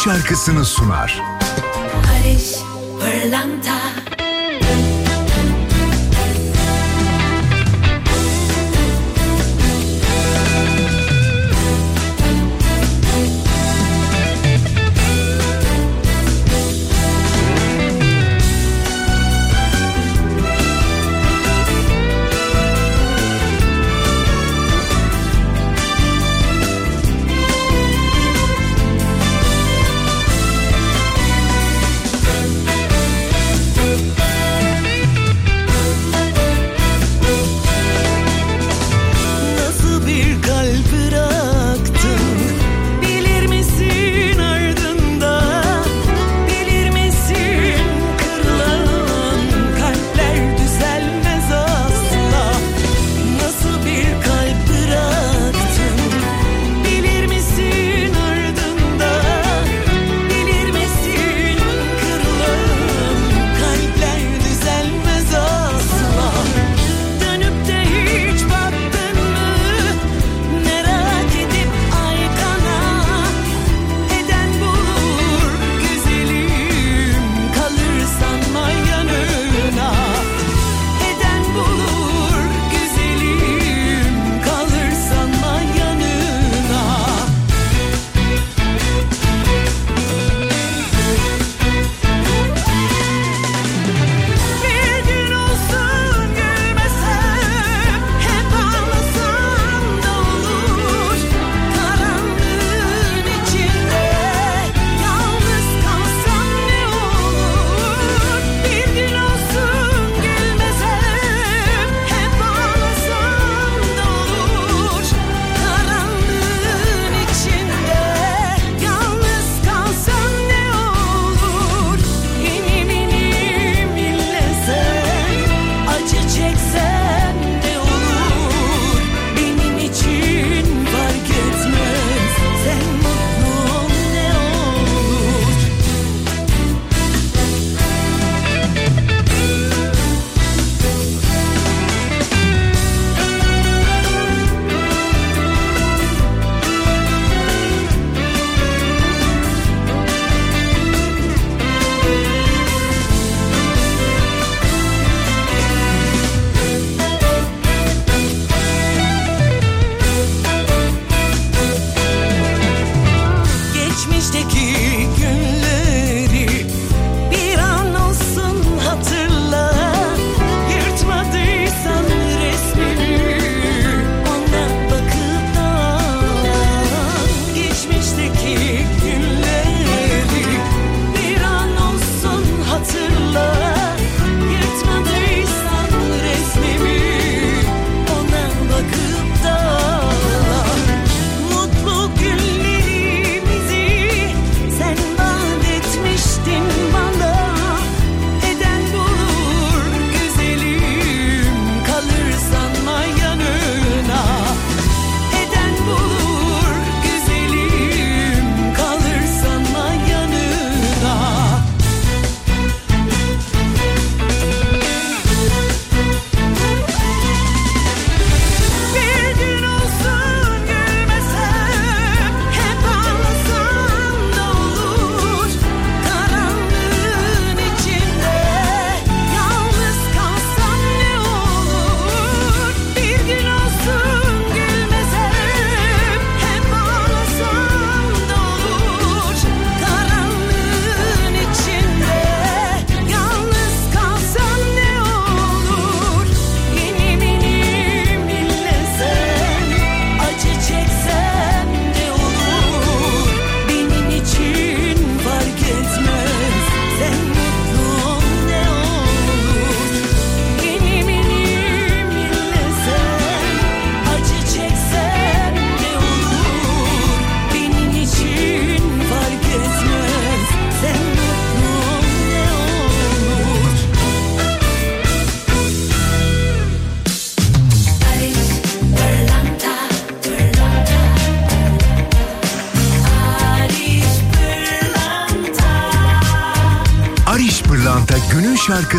Şarkısını sunar. Barış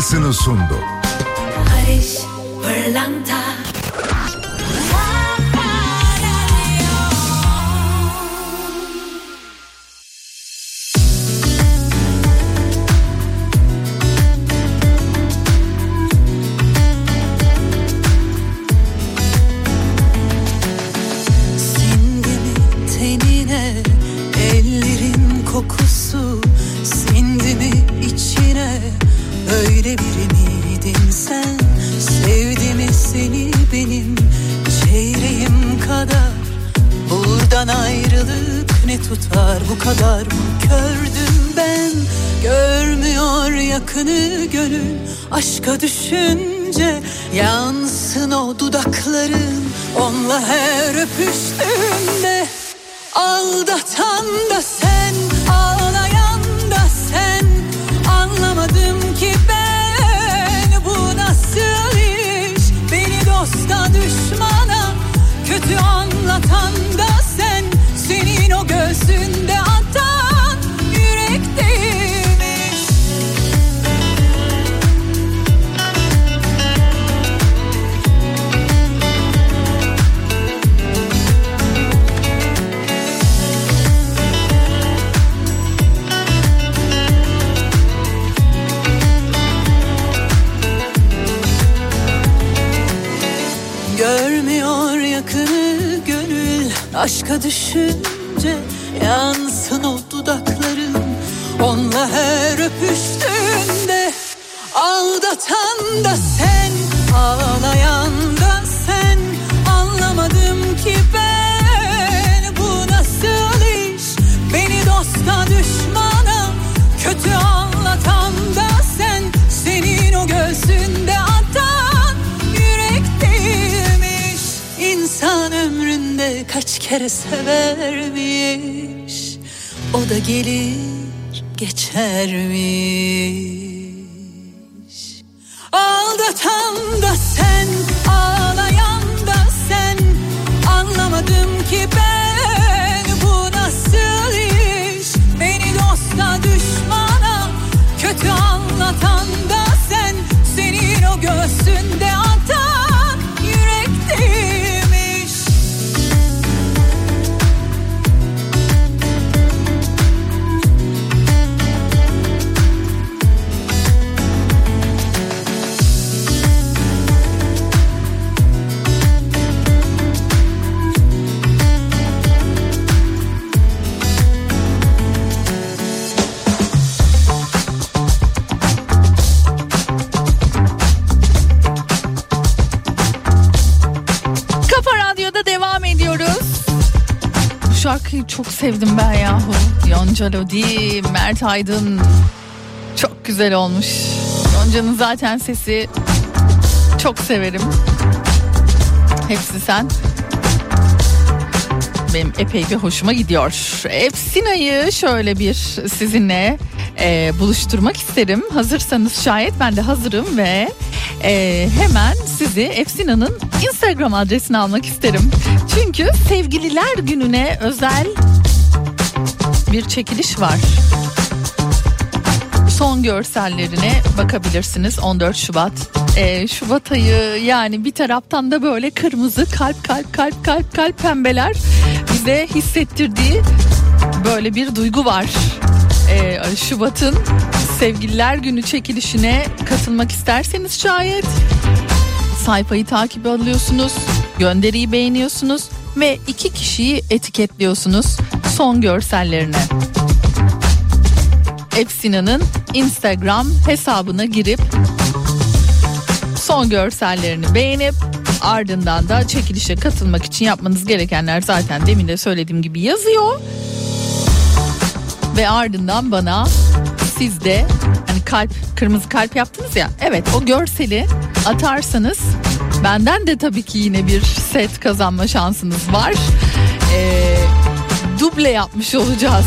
günün şarkısını sundu. Barış 是 kere severmiş O da gelir geçermiş. Aldatan da Çok sevdim ben yahu. Yonca Lodi, Mert Aydın. Çok güzel olmuş. Yonca'nın zaten sesi çok severim. Hepsi sen. Benim epey bir hoşuma gidiyor. Efsina'yı şöyle bir sizinle e, buluşturmak isterim. Hazırsanız şayet ben de hazırım ve e, hemen sizi Efsina'nın Instagram adresini almak isterim. Çünkü sevgililer gününe özel bir çekiliş var. Son görsellerine bakabilirsiniz 14 Şubat. Ee, Şubat ayı yani bir taraftan da böyle kırmızı kalp kalp kalp kalp kalp pembeler bize hissettirdiği böyle bir duygu var. Ee, Şubat'ın sevgililer günü çekilişine katılmak isterseniz şayet sayfayı takip alıyorsunuz, gönderiyi beğeniyorsunuz ve iki kişiyi etiketliyorsunuz son görsellerine. Efsina'nın Instagram hesabına girip son görsellerini beğenip ardından da çekilişe katılmak için yapmanız gerekenler zaten demin de söylediğim gibi yazıyor. Ve ardından bana siz de hani kalp kırmızı kalp yaptınız ya evet o görseli atarsanız benden de tabii ki yine bir set kazanma şansınız var. Ee, duble yapmış olacağız.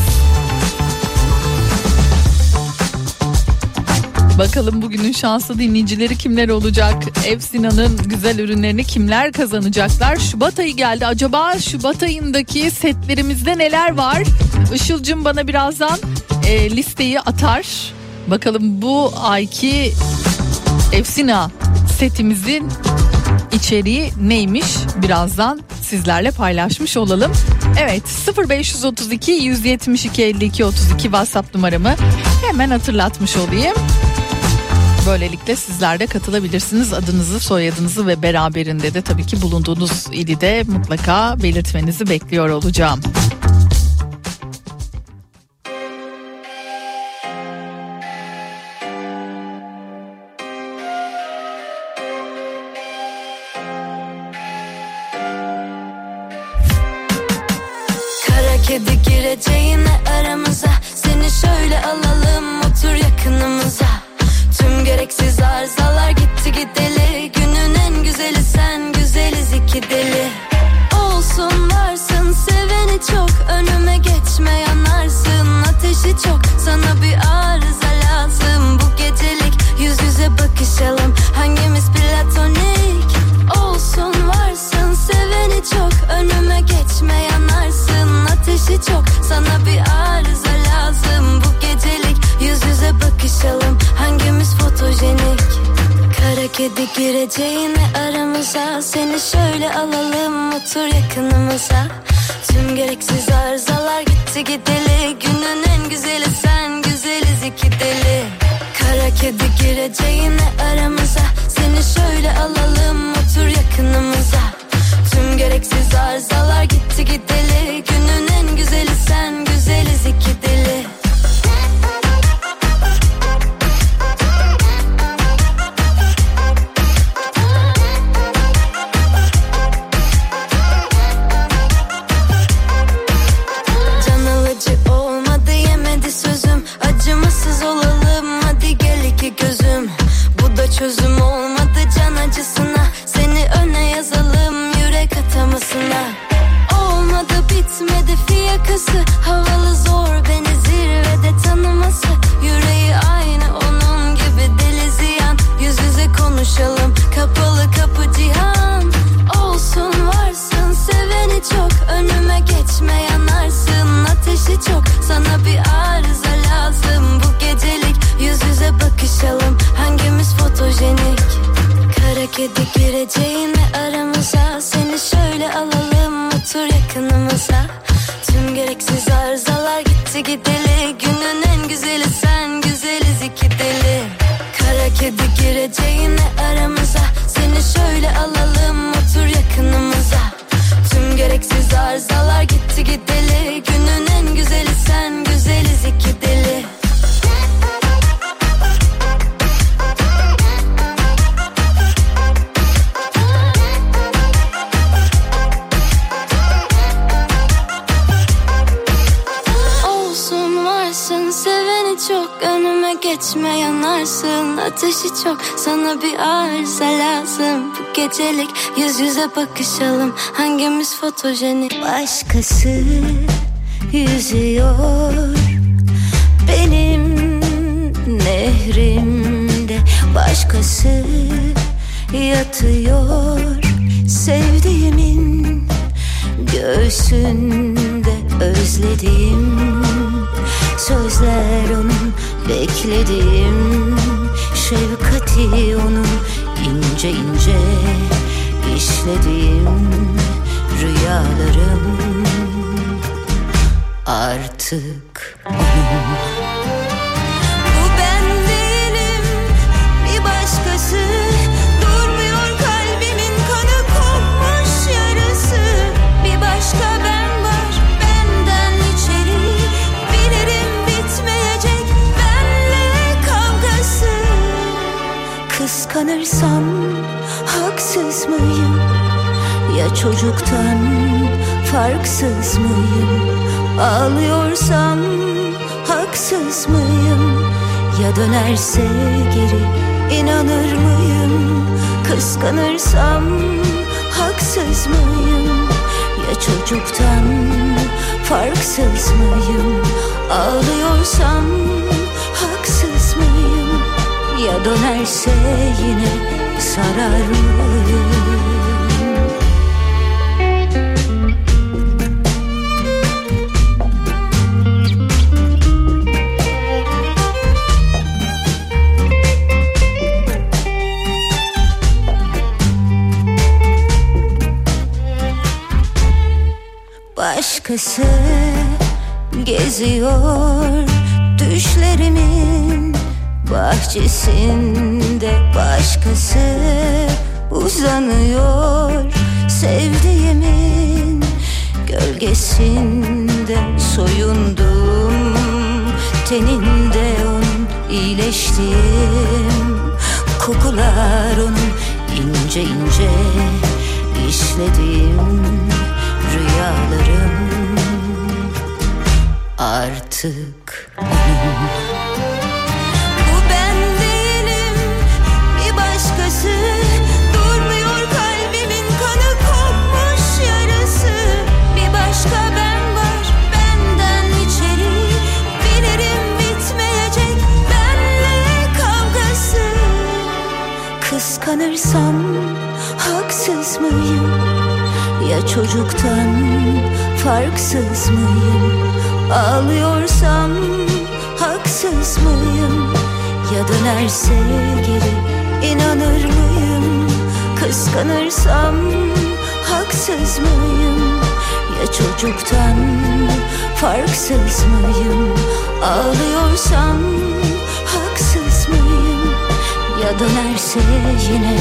Bakalım bugünün şanslı dinleyicileri kimler olacak? Efsina'nın güzel ürünlerini kimler kazanacaklar? Şubat ayı geldi. Acaba Şubat ayındaki setlerimizde neler var? Işılcım bana birazdan e, listeyi atar. Bakalım bu ayki Efsina setimizin içeriği neymiş birazdan sizlerle paylaşmış olalım. Evet 0532 172 52 32 WhatsApp numaramı hemen hatırlatmış olayım. Böylelikle sizler de katılabilirsiniz. Adınızı, soyadınızı ve beraberinde de tabii ki bulunduğunuz ili de mutlaka belirtmenizi bekliyor olacağım. Geçme yanarsın ateşi çok. Sana bir arıza lazım. Bu gecelik Yüz yüze bakışalım. Hangimiz platonik? Olsun varsın seveni çok. Önüme geçme yanarsın ateşi çok. Sana bir arıza kedi gireceğine aramıza. Seni şöyle alalım otur yakınımıza. Tüm gereksiz arızalar gitti gideli. Günün en güzeli sen güzeliz iki deli. Kara kedi gireceğine aramıza. Seni şöyle alalım otur yakınımıza. Tüm gereksiz arızalar gitti gideli. Günün en güzeli sen güzeliz iki deli fotojenik Başkası Dönerse geri inanır mıyım? Kıskanırsam haksız mıyım? Ya çocuktan farksız mıyım? Ağlıyorsam haksız mıyım? Ya dönerse yine sarar mıyım? Başkası geziyor. Düşlerimin bahçesinde başkası uzanıyor. Sevdiğimin gölgesinde soyundum. Teninde onun iyileştim kokular onun ince ince işledim rüyalarım artık. Onun Bu ben değilim bir başkası. Durmuyor kalbimin kanı kopmuş yarası. Bir başka ben var benden içeri. Bilirim bitmeyecek benle kavgası. Kıskanırsam haksız mıyım? Ya çocuktan farksız mıyım Ağlıyorsam haksız mıyım? Ya dönerse geri inanır mıyım? Kıskanırsam haksız mıyım? Ya çocuktan farksız mıyım? Ağlıyorsam haksız mıyım? Ya dönerse yine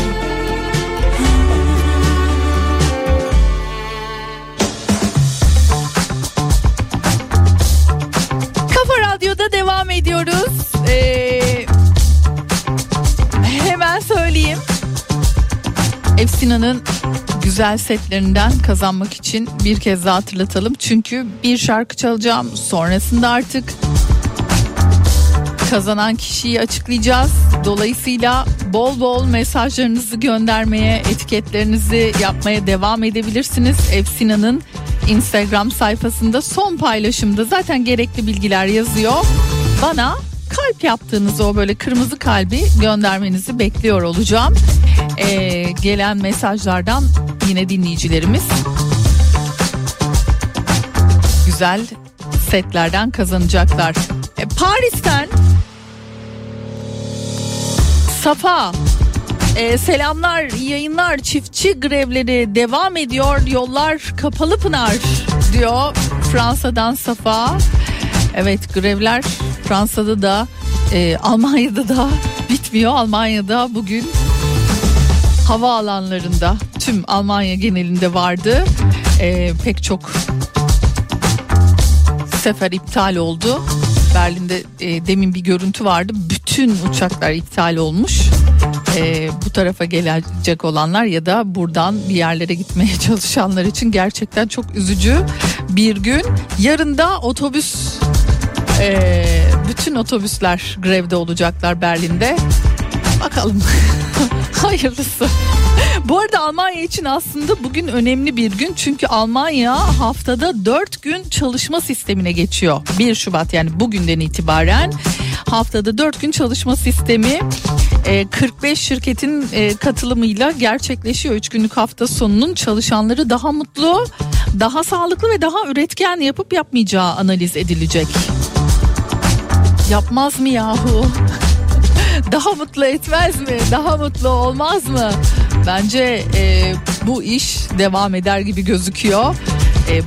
Efsina'nın güzel setlerinden kazanmak için bir kez daha hatırlatalım. Çünkü bir şarkı çalacağım. Sonrasında artık kazanan kişiyi açıklayacağız. Dolayısıyla bol bol mesajlarınızı göndermeye, etiketlerinizi yapmaya devam edebilirsiniz. Efsina'nın Instagram sayfasında son paylaşımda zaten gerekli bilgiler yazıyor. Bana kalp yaptığınız o böyle kırmızı kalbi göndermenizi bekliyor olacağım. Ee, gelen mesajlardan yine dinleyicilerimiz güzel setlerden kazanacaklar. E, Paris'ten Safa e, selamlar yayınlar. Çiftçi grevleri devam ediyor. Yollar kapalı pınar diyor Fransa'dan Safa. Evet grevler Fransa'da da e, Almanya'da da bitmiyor. Almanya'da bugün hava alanlarında tüm Almanya genelinde vardı. E, pek çok sefer iptal oldu. Berlin'de e, demin bir görüntü vardı. Bütün uçaklar iptal olmuş. E, bu tarafa gelecek olanlar ya da buradan bir yerlere gitmeye çalışanlar için gerçekten çok üzücü bir gün. Yarın da otobüs e, bütün otobüsler grevde olacaklar Berlin'de. Bakalım hayırlısı. Bu arada Almanya için aslında bugün önemli bir gün çünkü Almanya haftada 4 gün çalışma sistemine geçiyor. 1 Şubat yani bugünden itibaren haftada 4 gün çalışma sistemi 45 şirketin e, katılımıyla gerçekleşiyor. 3 günlük hafta sonunun çalışanları daha mutlu, daha sağlıklı ve daha üretken yapıp yapmayacağı analiz edilecek. Yapmaz mı yahu? Daha mutlu etmez mi? Daha mutlu olmaz mı? Bence e, bu iş devam eder gibi gözüküyor. E,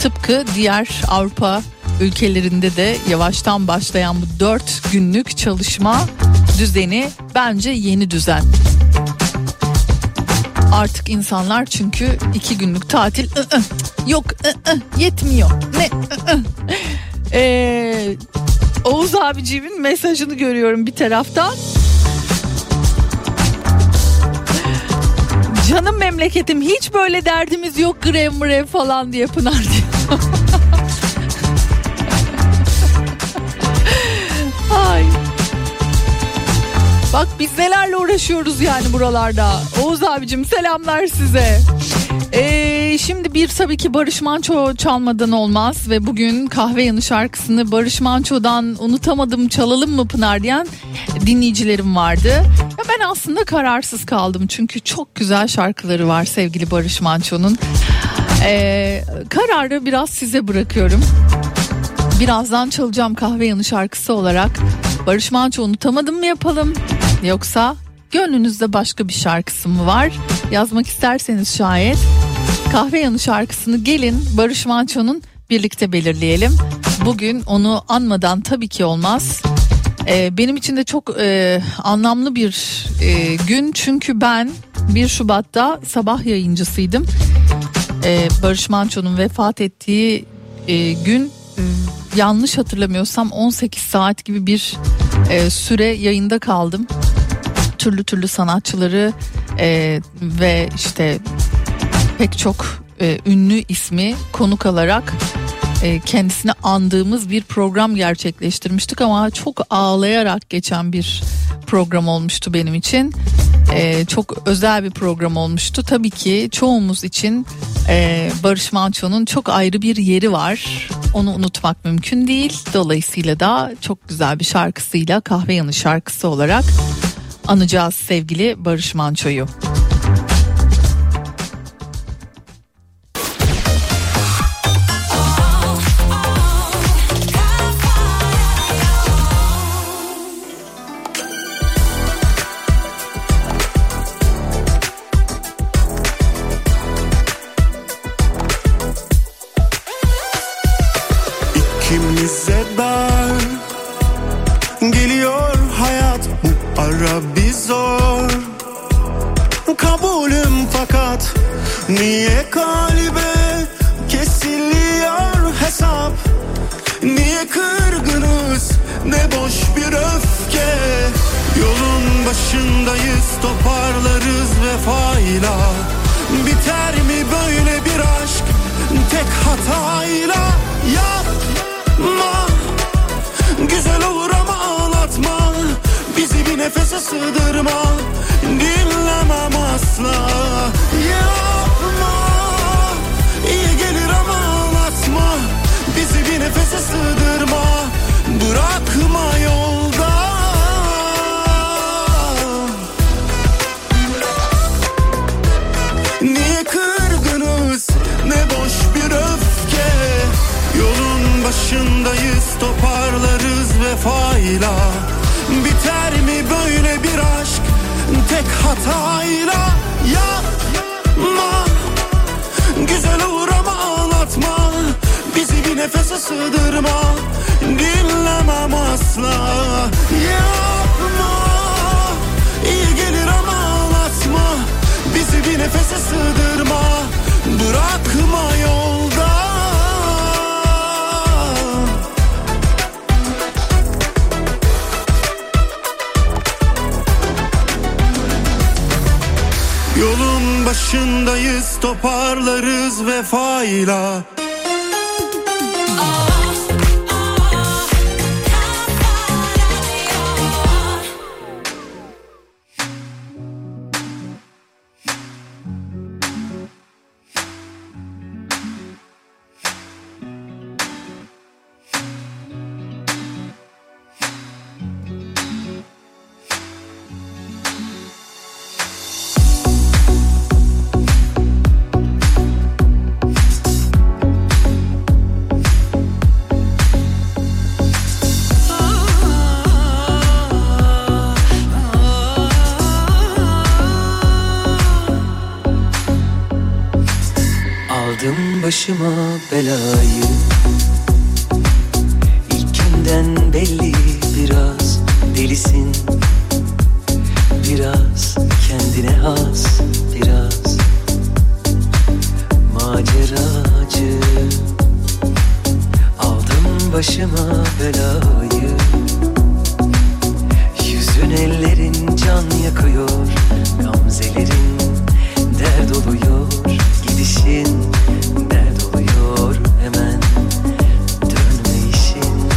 tıpkı diğer Avrupa ülkelerinde de yavaştan başlayan bu dört günlük çalışma düzeni bence yeni düzen. Artık insanlar çünkü iki günlük tatil ı-ı, yok ı-ı, yetmiyor. Ne? Ee, Oğuz abicimin mesajını görüyorum bir taraftan. Canım memleketim hiç böyle derdimiz yok grev mrev falan diye Pınar diyor. Ay. Bak biz nelerle uğraşıyoruz yani buralarda. Oğuz abicim selamlar size. Ee, şimdi bir tabii ki Barış Manço çalmadan olmaz ve bugün kahve yanı şarkısını Barış Manço'dan unutamadım çalalım mı Pınar diyen dinleyicilerim vardı. Ya ben aslında kararsız kaldım çünkü çok güzel şarkıları var sevgili Barış Manço'nun. Ee, kararı biraz size bırakıyorum. Birazdan çalacağım kahve yanı şarkısı olarak Barış Manço unutamadım mı yapalım yoksa gönlünüzde başka bir şarkısı mı var yazmak isterseniz şayet Kahve Yanı şarkısını gelin Barış Manço'nun birlikte belirleyelim. Bugün onu anmadan tabii ki olmaz. Ee, benim için de çok e, anlamlı bir e, gün çünkü ben 1 Şubat'ta sabah yayıncısıydım. Ee, Barış Manço'nun vefat ettiği e, gün yanlış hatırlamıyorsam 18 saat gibi bir e, süre yayında kaldım. Türlü türlü sanatçıları e, ve işte pek çok e, ünlü ismi konuk alarak e, kendisini andığımız bir program gerçekleştirmiştik ama çok ağlayarak geçen bir program olmuştu benim için. E, çok özel bir program olmuştu. Tabii ki çoğumuz için e, Barış Manço'nun çok ayrı bir yeri var. Onu unutmak mümkün değil. Dolayısıyla da çok güzel bir şarkısıyla kahve yanı şarkısı olarak anacağız sevgili Barış Manço'yu. Aldım başıma belayı. İlkinden belli biraz delisin. Biraz kendine has biraz Maceracı. Aldım başıma belayı. Yüzün ellerin can yakıyor Gamzelerin dert oluyor Gidişin dert oluyor hemen Dönme işin.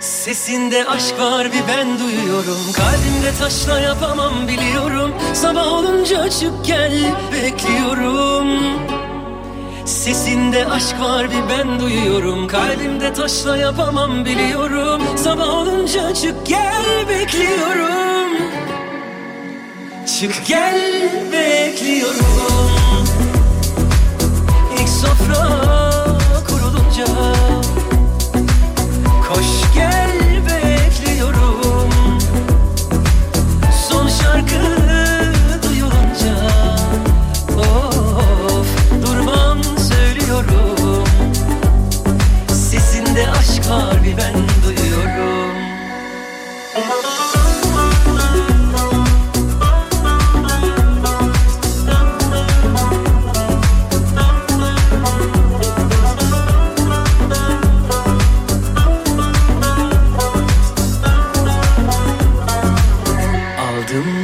Sesinde aşk var bir ben duyuyorum. Kalbimde taşla yapamam biliyorum. Sabah olunca çık gel bekliyorum. Sesinde aşk var bir ben duyuyorum. Kalbimde taşla yapamam biliyorum. Sabah olunca çık gel bekliyorum için. Gel bekliyorum. İlk sofra kurulunca koş gel bekliyorum. Son şarkı duyulunca of durmam söylüyorum. Sesinde aşk var bir ben.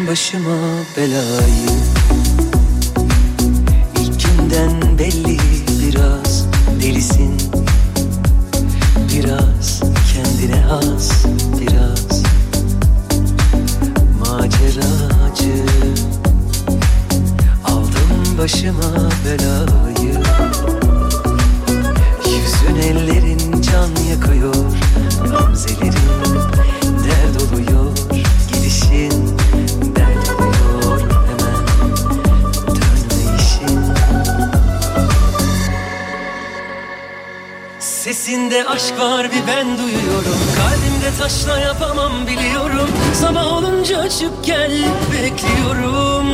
başıma belayı. İlkinden belli biraz delisin. Biraz kendine has biraz Maceracı. Aldım başıma belayı. 150 aşk var bir ben duyuyorum. Kalbimde taşla yapamam biliyorum. Sabah olunca açıp gel bekliyorum.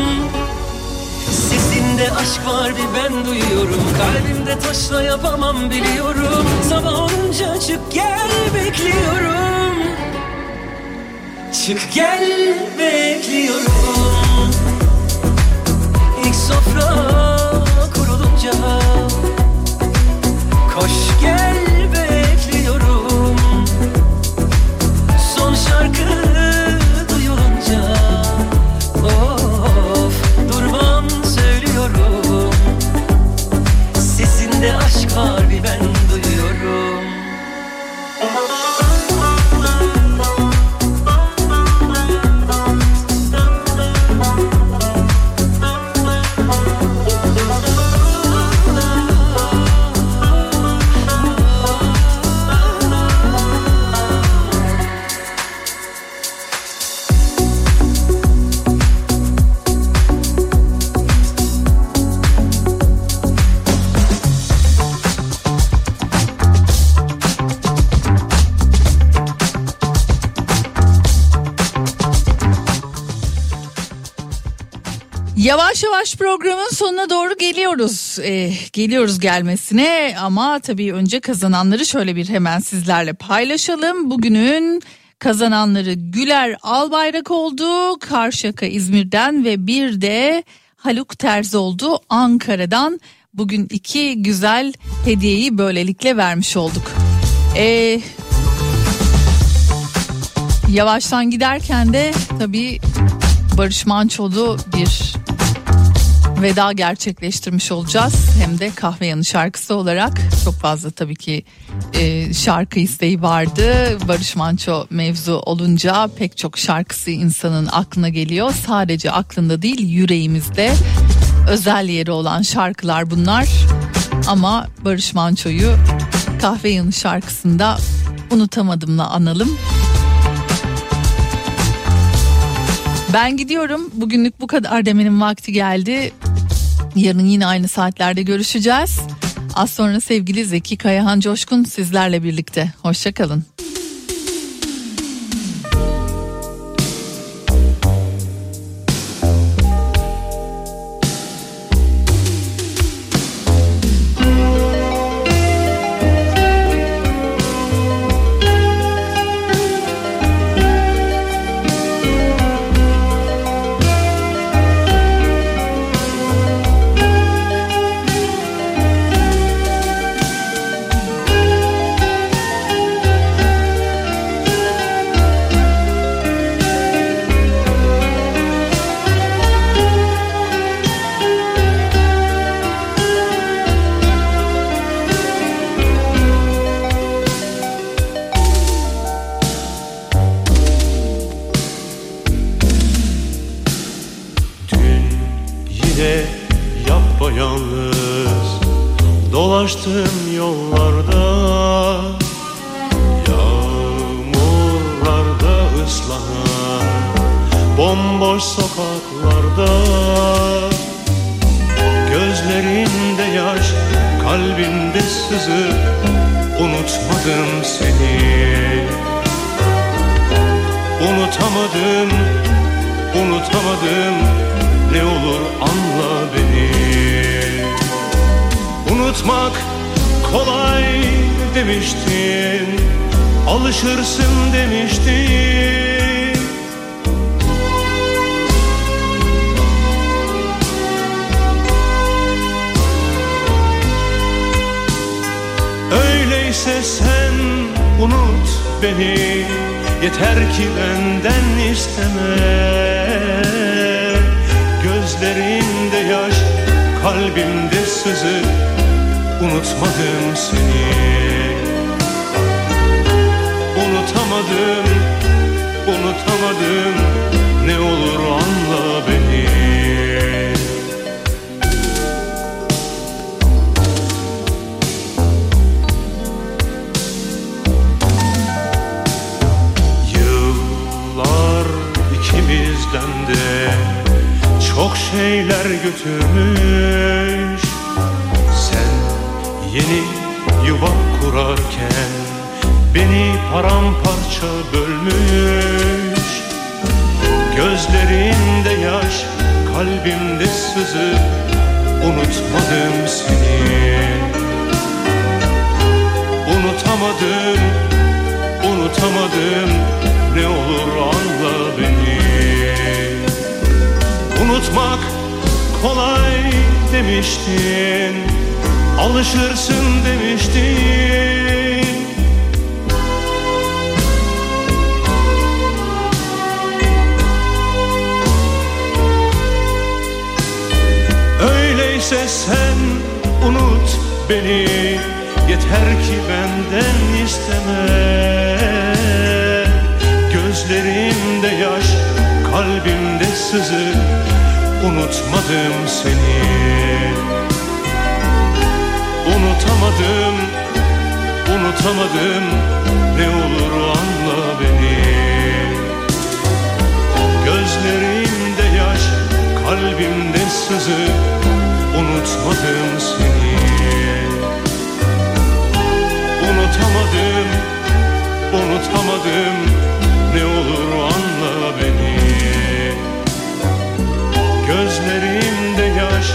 Sesinde aşk var bir ben duyuyorum. Kalbimde taşla yapamam biliyorum. Sabah olunca çık gel bekliyorum. Çık gel bekliyorum. İlk sofra kurulunca Koş gel Yavaş programın sonuna doğru geliyoruz. Ee, geliyoruz gelmesine ama tabii önce kazananları şöyle bir hemen sizlerle paylaşalım. Bugünün kazananları Güler Albayrak oldu. Karşıyaka İzmir'den ve bir de Haluk Terzi oldu Ankara'dan. Bugün iki güzel hediyeyi böylelikle vermiş olduk. Ee, yavaştan giderken de tabii Barış Manço'lu bir veda gerçekleştirmiş olacağız. Hem de kahve yanı şarkısı olarak çok fazla tabii ki e, şarkı isteği vardı. Barış Manço mevzu olunca pek çok şarkısı insanın aklına geliyor. Sadece aklında değil yüreğimizde özel yeri olan şarkılar bunlar. Ama Barış Manço'yu kahve yanı şarkısında unutamadımla analım. Ben gidiyorum. Bugünlük bu kadar demenin vakti geldi. Yarın yine aynı saatlerde görüşeceğiz. Az sonra sevgili Zeki Kayahan Coşkun sizlerle birlikte. Hoşçakalın. Yollarda Yağmurlarda ıslanan bomboş sokaklarda. Gözlerinde yaş, kalbinde sızı Unutmadım seni. Unutamadım, unutamadım Ne olur anla beni. Unutmak kolay demiştin Alışırsın demiştin. Öyleyse sen unut beni Yeter ki benden isteme. Gözlerinde yaş, kalbimde sızı unutmadım seni. Unutamadım, unutamadım. Ne olur anla beni. Yıllar ikimizden de Çok şeyler götürmüş yeni yuva kurarken Beni paramparça bölmüş. Gözlerinde yaş, kalbimde sızı Unutmadım seni. Unutamadım, unutamadım Ne olur anla beni. Unutmak kolay demiştin Alışırsın demiştin Öyleyse sen unut beni. Yeter ki benden isteme. Gözlerimde yaş, kalbimde sızı. Unutmadım seni Unutamadım, unutamadım. Ne olur anla beni. Gözlerimde yaş, kalbimde sızı. Unutmadım seni. Unutamadım, unutamadım. Ne olur anla beni. Gözlerimde yaş,